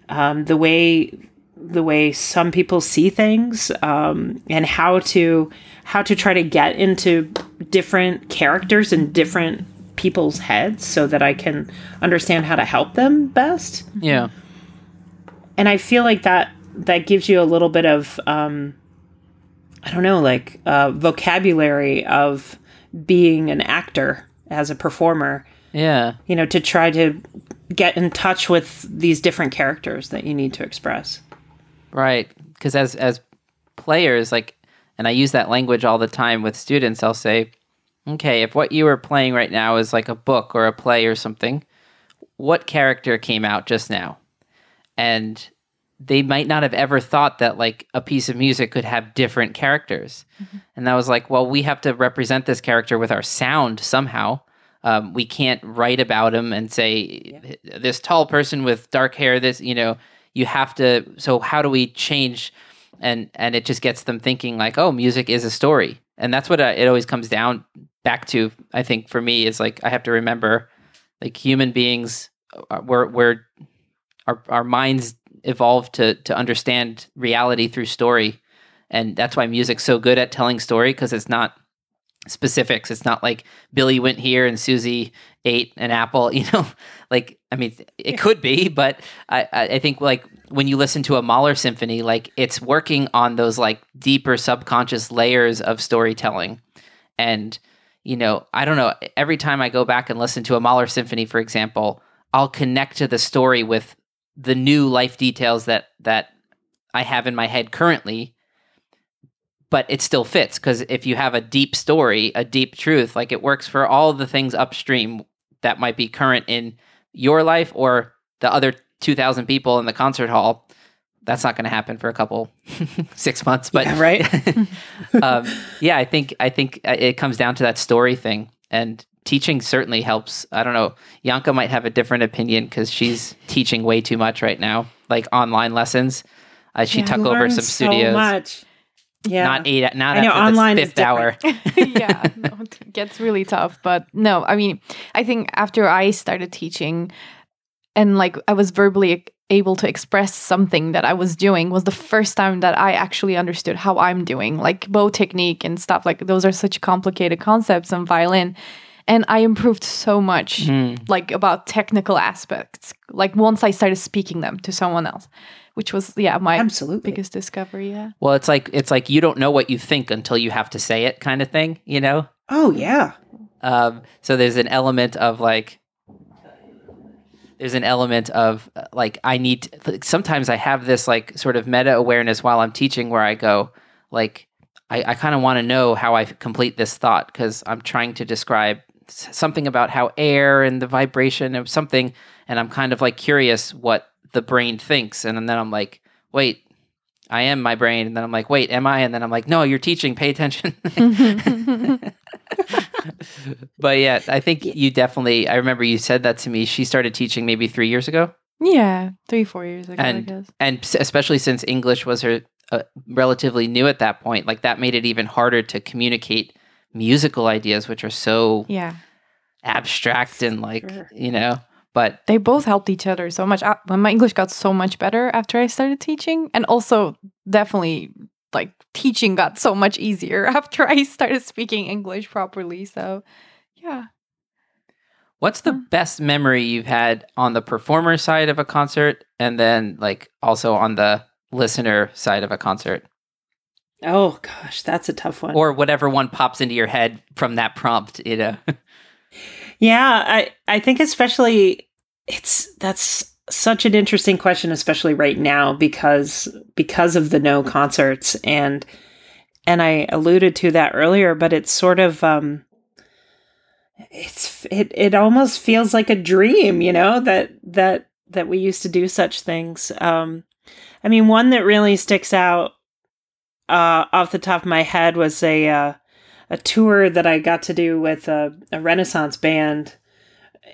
um, the way the way some people see things um, and how to how to try to get into different characters and different people's heads so that I can understand how to help them best Yeah. and I feel like that that gives you a little bit of um, I don't know, like uh, vocabulary of being an actor as a performer. Yeah. You know, to try to get in touch with these different characters that you need to express. Right. Because as as players, like, and I use that language all the time with students. I'll say, okay, if what you are playing right now is like a book or a play or something, what character came out just now? And they might not have ever thought that like a piece of music could have different characters. And that was like, well, we have to represent this character with our sound somehow. Um, we can't write about him and say this tall person with dark hair. This, you know, you have to. So how do we change? And and it just gets them thinking like, oh, music is a story, and that's what uh, it always comes down back to. I think for me is like I have to remember, like human beings, uh, we're we're our our minds evolved to to understand reality through story, and that's why music's so good at telling story because it's not specifics. It's not like Billy went here and Susie ate an apple. You know, like I mean, it could be, but I I think like when you listen to a Mahler symphony, like it's working on those like deeper subconscious layers of storytelling, and you know, I don't know. Every time I go back and listen to a Mahler symphony, for example, I'll connect to the story with the new life details that that I have in my head currently but it still fits because if you have a deep story, a deep truth, like it works for all the things upstream that might be current in your life or the other 2,000 people in the concert hall. That's not going to happen for a couple six months, but Yeah, right? um, yeah, I think I think uh, it comes down to that story thing, and teaching certainly helps. I don't know, Yanka might have a different opinion because she's teaching way too much right now, like online lessons. Uh, she Yeah, took over some so studios. much. Yeah. Not eight. Not I know, after online the is fifth hour. yeah, no, it gets really tough. But no, I mean, I think after I started teaching and like I was verbally able to express something that I was doing was the first time that I actually understood how I'm doing, like bow technique and stuff. Like those are such complicated concepts on violin. And I improved so much, Mm. like about technical aspects. Like once I started speaking them to someone else, which was yeah my Absolutely. biggest discovery. Yeah. Well, it's like it's like you don't know what you think until you have to say it, kind of thing. You know. Oh, yeah. Um, so there's an element of like, there's an element of uh, like I need. To, like, sometimes I have this like sort of meta awareness while I'm teaching, where I go like, I, I kind of want to know how I complete this thought because I'm trying to describe something about how air and the vibration of something, and I'm kind of like curious what the brain thinks, and then I'm like, wait. I am my brain, and then I'm like, wait, am I? And then I'm like, no, you're teaching. Pay attention. but yeah, I think you definitely. I remember you said that to me. She started teaching maybe three years ago, Yeah, three, four years ago, I And- and especially since English was her uh, relatively new at that point, like that made it even harder to communicate musical ideas, which are so Yeah. abstract and like Sure. you know. But They both helped each other so much. Uh, When my English got so much better after I started teaching, and also definitely like teaching got so much easier after I started speaking English properly. So, yeah. what's the Mm. best memory you've had on the performer side of a concert, and then like also on the listener side of a concert? Oh, gosh. That's a tough one. or whatever one pops into your head from that prompt you know Yeah, I I think especially it's that's such an interesting question especially right now because because of the no concerts and and I alluded to that earlier but it's sort of um it's it it almost feels like a dream, you know, that that that we used to do such things. Um I mean one that really sticks out uh off the top of my head was a uh a tour that I got to do with a, a Renaissance band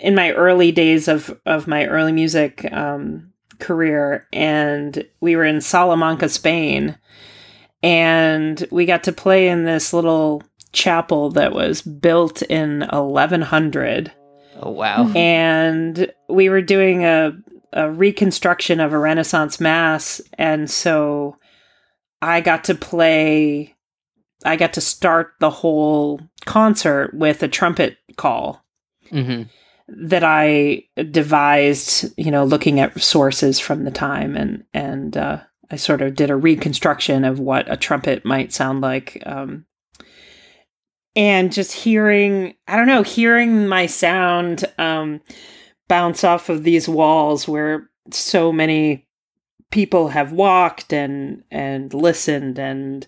in my early days of of my early music um, career, and we were in Salamanca, Spain, and we got to play in this little chapel that was built in 1100 oh wow. And we were doing a, a reconstruction of a renaissance mass. And so i got to play i got to start the whole concert with a trumpet call hmm that i devised you know looking at sources from the time and and uh, i sort of did a reconstruction of what a trumpet might sound like um, and just hearing i don't know hearing my sound um, bounce off of these walls where so many people have walked and and listened and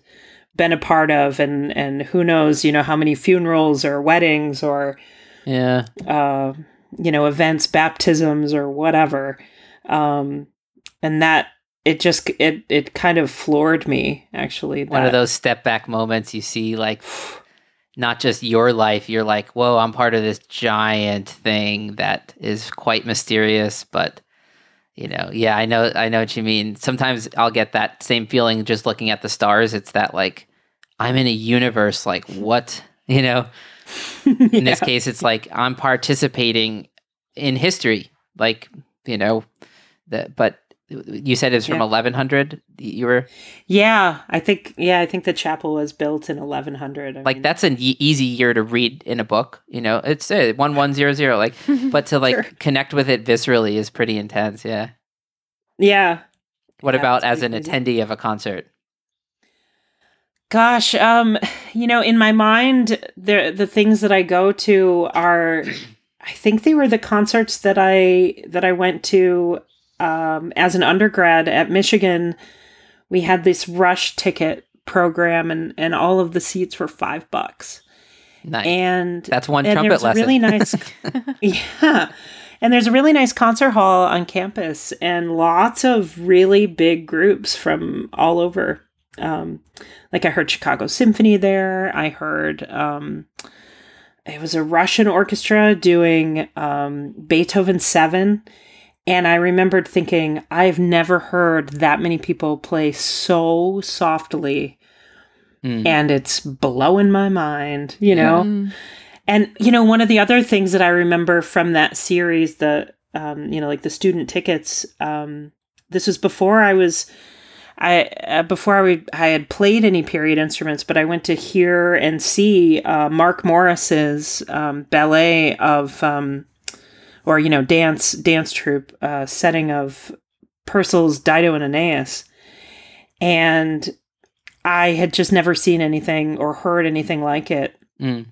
been a part of and and who knows you know how many funerals or weddings or yeah uh, you know events baptisms or whatever um, and that it just it it kind of floored me actually one of those step back moments you see like not just your life. You're like, whoa, I'm part of this giant thing that is quite mysterious, but you know, yeah, I know, I know what you mean. Sometimes I'll get that same feeling just looking at the stars. It's that like I'm in a universe. Like what, you know? In this case, it's like I'm participating in history. Like you know, the but you said it's from Yeah. 1100. You were Yeah, I think yeah, I think the chapel was built in 1100. I like mean, that's an e- easy year to read in a book. You know, it's uh, one one zero zero. Like, but to like Sure. connect with it viscerally is pretty intense. Yeah. Yeah. What Yeah, about as an crazy. attendee of a concert? Gosh, um, you know, in my mind, the the things that I go to are, I think they were the concerts that I that I went to um, as an undergrad at Michigan. We had this rush ticket program, and and all of the seats were five bucks, Nice. and That's one and trumpet lesson. really nice, yeah. And there's a really nice concert hall on campus, and lots of really big groups from all over. Um, like I heard Chicago Symphony there. I heard um, it was a Russian orchestra doing um, Beethoven Seven, and I remembered thinking I've never heard that many people play so softly, Mm. and it's blowing my mind. You know. Mm. And you know, one of the other things that I remember from that series, the um, you know, like the student tickets. Um, this was before I was, I uh, before I would, I had played any period instruments, but I went to hear and see uh, Mark Morris's um, ballet of, um, or you know, dance dance troupe uh, setting of Purcell's Dido and Aeneas, and I had just never seen anything or heard anything like it. Mm.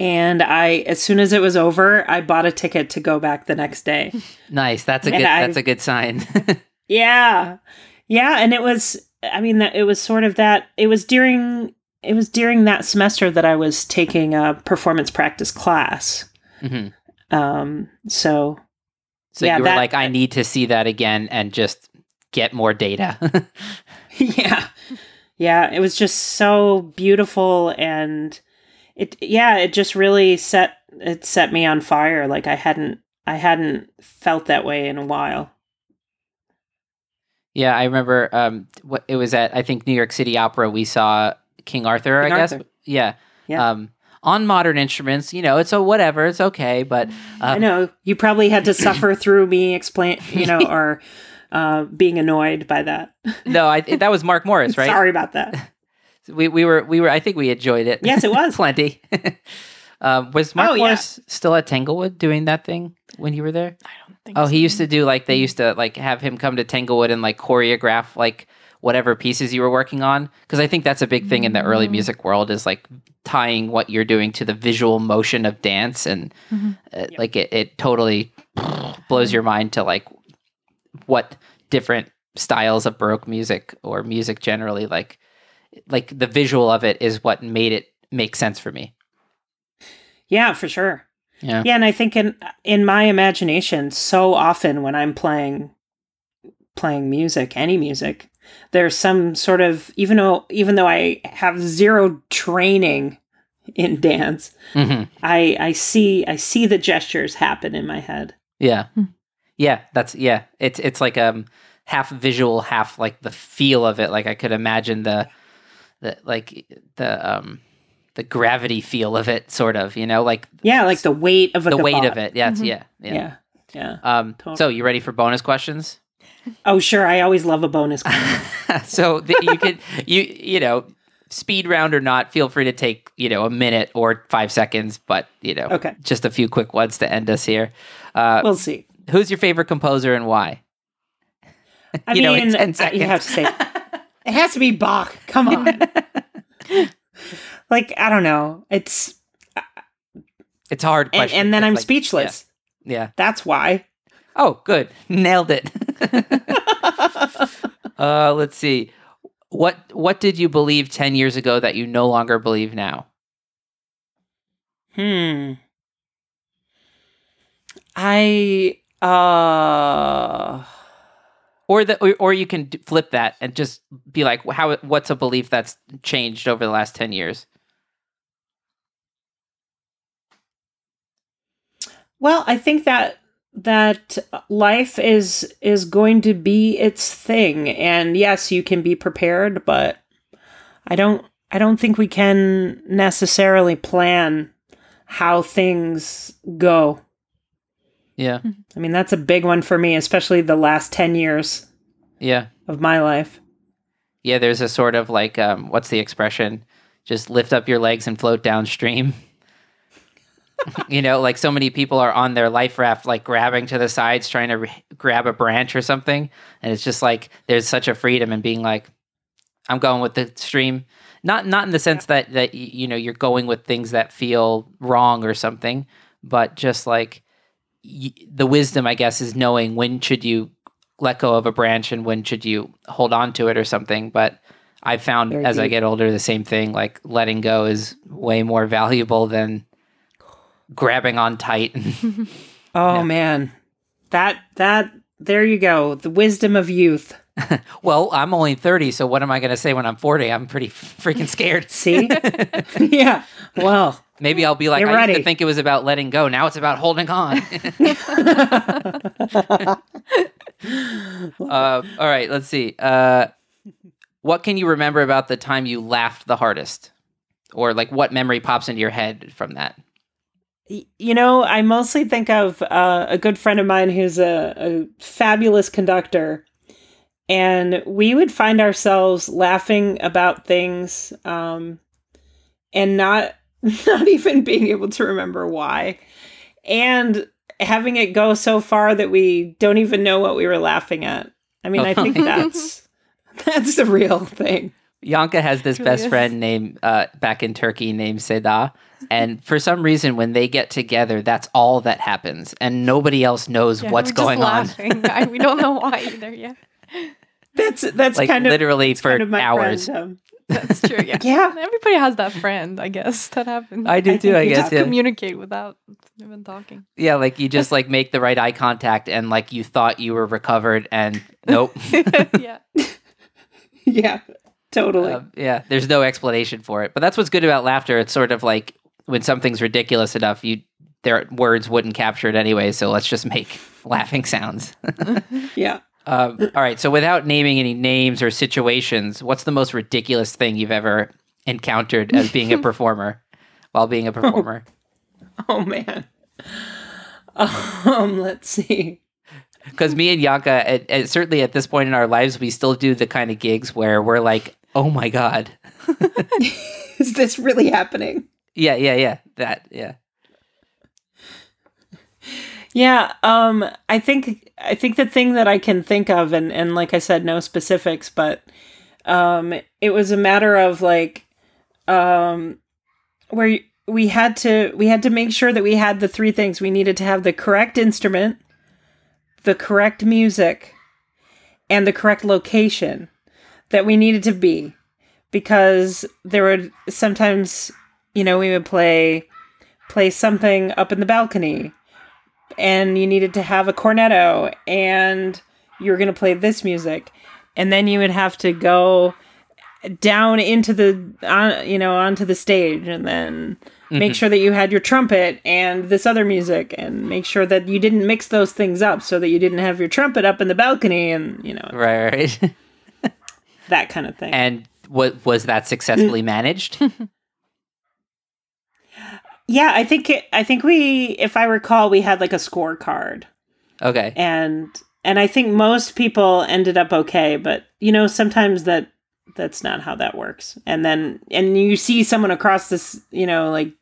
And I, as soon as it was over, I bought a ticket to go back the next day. Nice. That's a And good. I- that's a good sign. yeah, yeah, and it was. I mean, that it was sort of that. It was during. It was during that semester that I was taking a performance practice class. hmm Um. So So Yeah, you were that- like, I need to see that again and just get more data. yeah, yeah, it was just so beautiful, and it. Yeah, it just really set it set me on fire. Like I hadn't. I hadn't felt that way in a while. Yeah, I remember. Um, what it was at I think New York City Opera. We saw King Arthur. King I guess. Arthur. Yeah. Yeah. Um, on modern instruments, you know, it's a whatever. It's okay, but I um, know you probably had to suffer through me explain, you know, or uh, being annoyed by that. no, I that was Mark Morris, right? Sorry about that. We we were we were. I think we enjoyed it. Yes, it was. plenty. Um, was Mark Oh, yeah. Morris still at Tanglewood doing that thing when you were there? I don't think. Oh, so. he used to do like they used to like have him come to Tanglewood and like choreograph like whatever pieces you were working on because I think that's a big thing in the early Mm. music world is like tying what you're doing to the visual motion of dance and Mhm. uh, like it, it totally blows your mind to like what different styles of baroque music or music generally like like the visual of it is what made it make sense for me Yeah, for sure. yeah Yeah, and I think in in my imagination, so often when I'm playing playing music, any music, there's some sort of even though even though I have zero training in dance, hmm I I see I see the gestures happen in my head. Yeah. Hmm. Yeah, that's yeah. It's it's like um half visual, half like the feel of it. Like I could imagine the the like the um the gravity feel of it sort of, you know, like Yeah, like the weight of a the weight of it. Yeah, it's- Mhm. yeah, yeah. Yeah. Yeah. Um Totally. so you ready for bonus questions? Oh, sure. I always love a bonus. so the, you could you you know speed round or not feel free to take you know a minute or five seconds but you know Okay. just a few quick ones to end us here uh, we'll see. who's your favorite composer and why I you know, in 10 uh, seconds. you have to say it has to be Bach. Come on. like I don't know. It's it's a hard and, question and then It's I'm like- speechless. yeah That's why. Oh, good. Nailed it. uh, let's see. What what did you believe 10 years ago that you no longer believe now? Hmm. I uh or the or, you can flip that and just be like how what's a belief that's changed over the last 10 years? Well i think that that life is is going to be its thing. And yes you can be prepared but i don't i don't think we can necessarily plan how things go. Yeah. I mean, that's a big one for me, especially the last 10 years Yeah. of my life. Yeah, there's a sort of like um what's the expression? Just lift up your legs and float downstream. you know, like so many people are on their life raft like grabbing to the sides trying to re- grab a branch or something and it's just like there's such a freedom in being like I'm going with the stream. Not not in the sense that that you know you're going with things that feel wrong or something, but just like y- the wisdom I guess is knowing when should you let go of a branch and when should you hold on to it or something. But I've found Very as I get older the same thing. Like letting go is way more valuable than grabbing on tight. Oh Yeah. man. That that there you go. The wisdom of youth. well, I'm only 30, so what am I going to say when I'm 40? I'm pretty freaking scared. See? yeah. Well, Maybe I'll be like, I used ready. to think it was about letting go. Now it's about holding on. uh, all right, let's see. Uh, what can you remember about the time you laughed the hardest? Or like what memory pops into your head from that? You know, I mostly think of uh, a good friend of mine who's a, a fabulous conductor, and we would find ourselves laughing about things, um, and not not even being able to remember why, and having it go so far that we don't even know what we were laughing at. I mean, I think that's that's the real thing. Yanka has this Really best is. friend named uh, back in Turkey named Seda, and for some reason, when they get together, that's all that happens, and nobody else knows Yeah, what's we're just going on. laughing. I, we don't know why either. Yeah, That's that's Like kind of literally that's for kind of my hours. friend, um, that's true. Yeah, Yeah. Everybody has that friend, I guess, that happens. I do I too. think I we guess. just Yeah. communicate without even talking. yeah, like you just like make the right eye contact, and like you thought you were recovered, and nope. yeah. yeah, totally. Uh, yeah, there's no explanation for it. But that's what's good about laughter. It's sort of like when something's ridiculous enough, you their words wouldn't capture it anyway. So let's just make laughing sounds. yeah. Um, all right. So without naming any names or situations, what's the most ridiculous thing you've ever encountered as being a performer while being a performer? Oh man. Um, let's see. Because me and Yanka, at, at, certainly at this point in our lives, we still do the kind of gigs where we're like, "Oh my god." Is this really happening? Yeah, yeah, yeah. That, yeah. Yeah, um I think I think the thing that I can think of and and like I said no specifics, but um it was a matter of like um where we had to we had to make sure that we had the three things. We needed to have the correct instrument, the correct music, and the correct location that we needed to be because there would sometimes you know we would play play something up in the balcony and you needed to have a cornetto and you were going to play this music and then you would have to go down into the on, you know onto the stage and then make mm-hmm. sure that you had your trumpet and this other music and make sure that you didn't mix those things up so that you didn't have your trumpet up in the balcony and you know Right, right. that kind of thing and what was that successfully mm. managed? yeah i think it, i think we if i recall we had like a scorecard Okay. and and I think most people ended up okay, but you know sometimes that that's not how that works. And then and you see someone across this, you know, like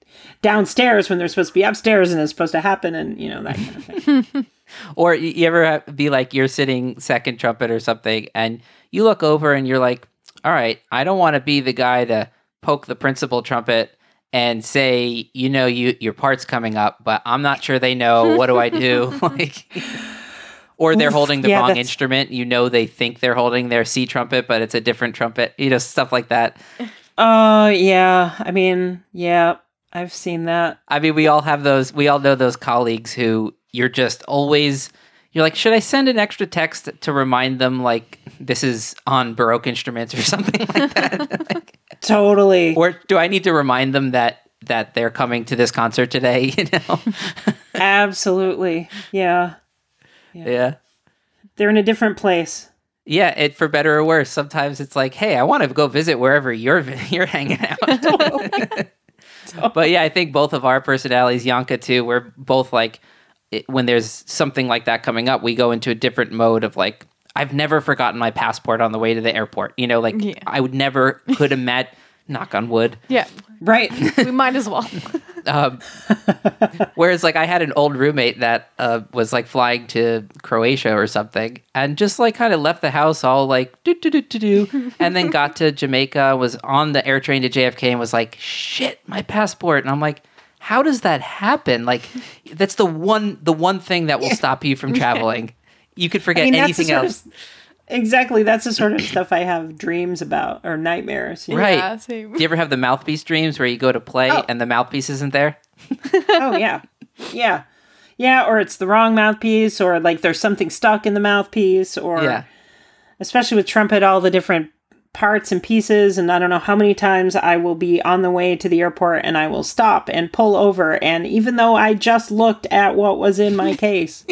downstairs when they're supposed to be upstairs and it's supposed to happen, and you know that kind of thing. Or you ever be like you're sitting second trumpet or something, and you look over and you're like, "All right, I don't want to be the guy to poke the principal trumpet and say, you know, you your part's coming up, but I'm not sure they know. What do I do?" like, or they're holding the yeah, wrong that's- instrument. You know, they think they're holding their C trumpet, but it's a different trumpet. You know, stuff like that. Oh yeah, I mean yeah, I've seen that. I mean, we all have those. We all know those colleagues who you're just always. You're like, should I send an extra text to remind them like this is on Baroque instruments or something like that? Like, Totally. or do I need to remind them that that they're coming to this concert today? You know, Absolutely. Yeah. yeah. They're in a different place. Yeah, it for better or worse. Sometimes it's like, hey, I want to go visit wherever you're you're hanging out. but yeah, I think both of our personalities, Yanka too, we're both like, it, when there's something like that coming up, we go into a different mode of like, I've never forgotten my passport on the way to the airport. You know, like Yeah. I would never could have met. Knock on wood. Yeah, Right. we might as well. Um, whereas, like, I had an old roommate that uh, was like flying to Croatia or something, and just like kind of left the house all like do do do do do, and then got to Jamaica, was on the air train to JFK, and was like, "Shit, my passport!" And I'm like, "How does that happen? Like, that's the one the one thing that will stop you from traveling. You could forget I mean, anything else." of exactly that's the sort of stuff I have dreams about or nightmares. you know? Right. Yeah, same. Do you ever have the mouthpiece dreams where you go to play Oh. and the mouthpiece isn't there? Oh yeah, yeah, yeah. Or it's the wrong mouthpiece, or like there's something stuck in the mouthpiece, or Yeah. especially with trumpet, all the different parts and pieces. And I don't know how many times I will be on the way to the airport and I will stop and pull over. And even though I just looked at what was in my case,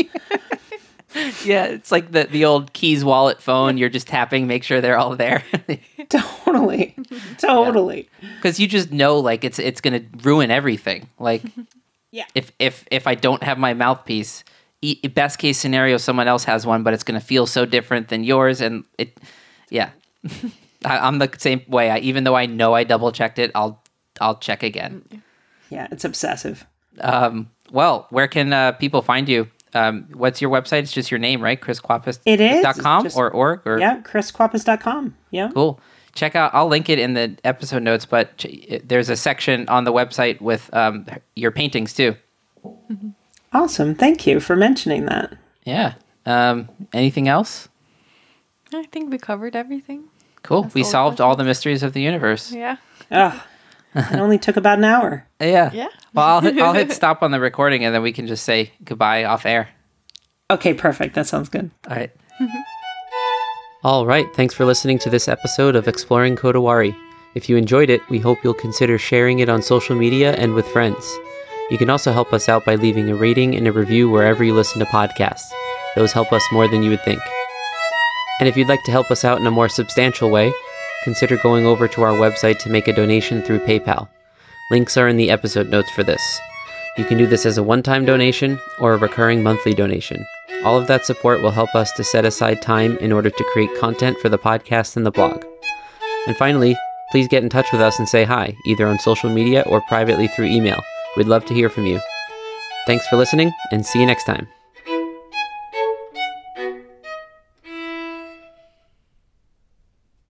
Yeah, it's like the the old keys wallet phone. You're just tapping, make sure they're all there, totally, totally. because you just know like it's it's gonna ruin everything. Like, Yeah. if if if I don't have my mouthpiece, e- best case scenario, someone else has one, but it's gonna feel so different than yours, and it, yeah, I, I'm the same way. I even though I know I double checked it, I'll I'll check again. Yeah, it's obsessive. Um, well, where can uh, people find you? Um, what's your website? It's just your name, right? KrisKwapis. It is. dot com Just- or org or Yeah, kriskwapis.com. Yeah. Cool. Check out. I'll link it in the episode notes, but ch- there's a section on the website with um, your paintings too. Awesome. Thank you for mentioning that. Yeah. Um, anything else? I think we covered everything. Cool. That's we all solved all the mysteries of the universe. Yeah. Ugh. It only took about an hour. Yeah. Yeah. Well, I'll hit, I'll hit stop on the recording, and then we can just say goodbye off air. Okay, perfect. That sounds good. All right. All right. Thanks for listening to this episode of Exploring Kodawari. If you enjoyed it, we hope you'll consider sharing it on social media and with friends. You can also help us out by leaving a rating and a review wherever you listen to podcasts. Those help us more than you would think. And if you'd like to help us out in a more substantial way, consider going over to our website to make a donation through PayPal. Links are in the episode notes for this. You can do this as a one time donation or a recurring monthly donation. All of that support will help us to set aside time in order to create content for the podcast and the blog. And finally, please get in touch with us and say hi, either on social media or privately through email. We'd love to hear from you. Thanks for listening, and see you next time.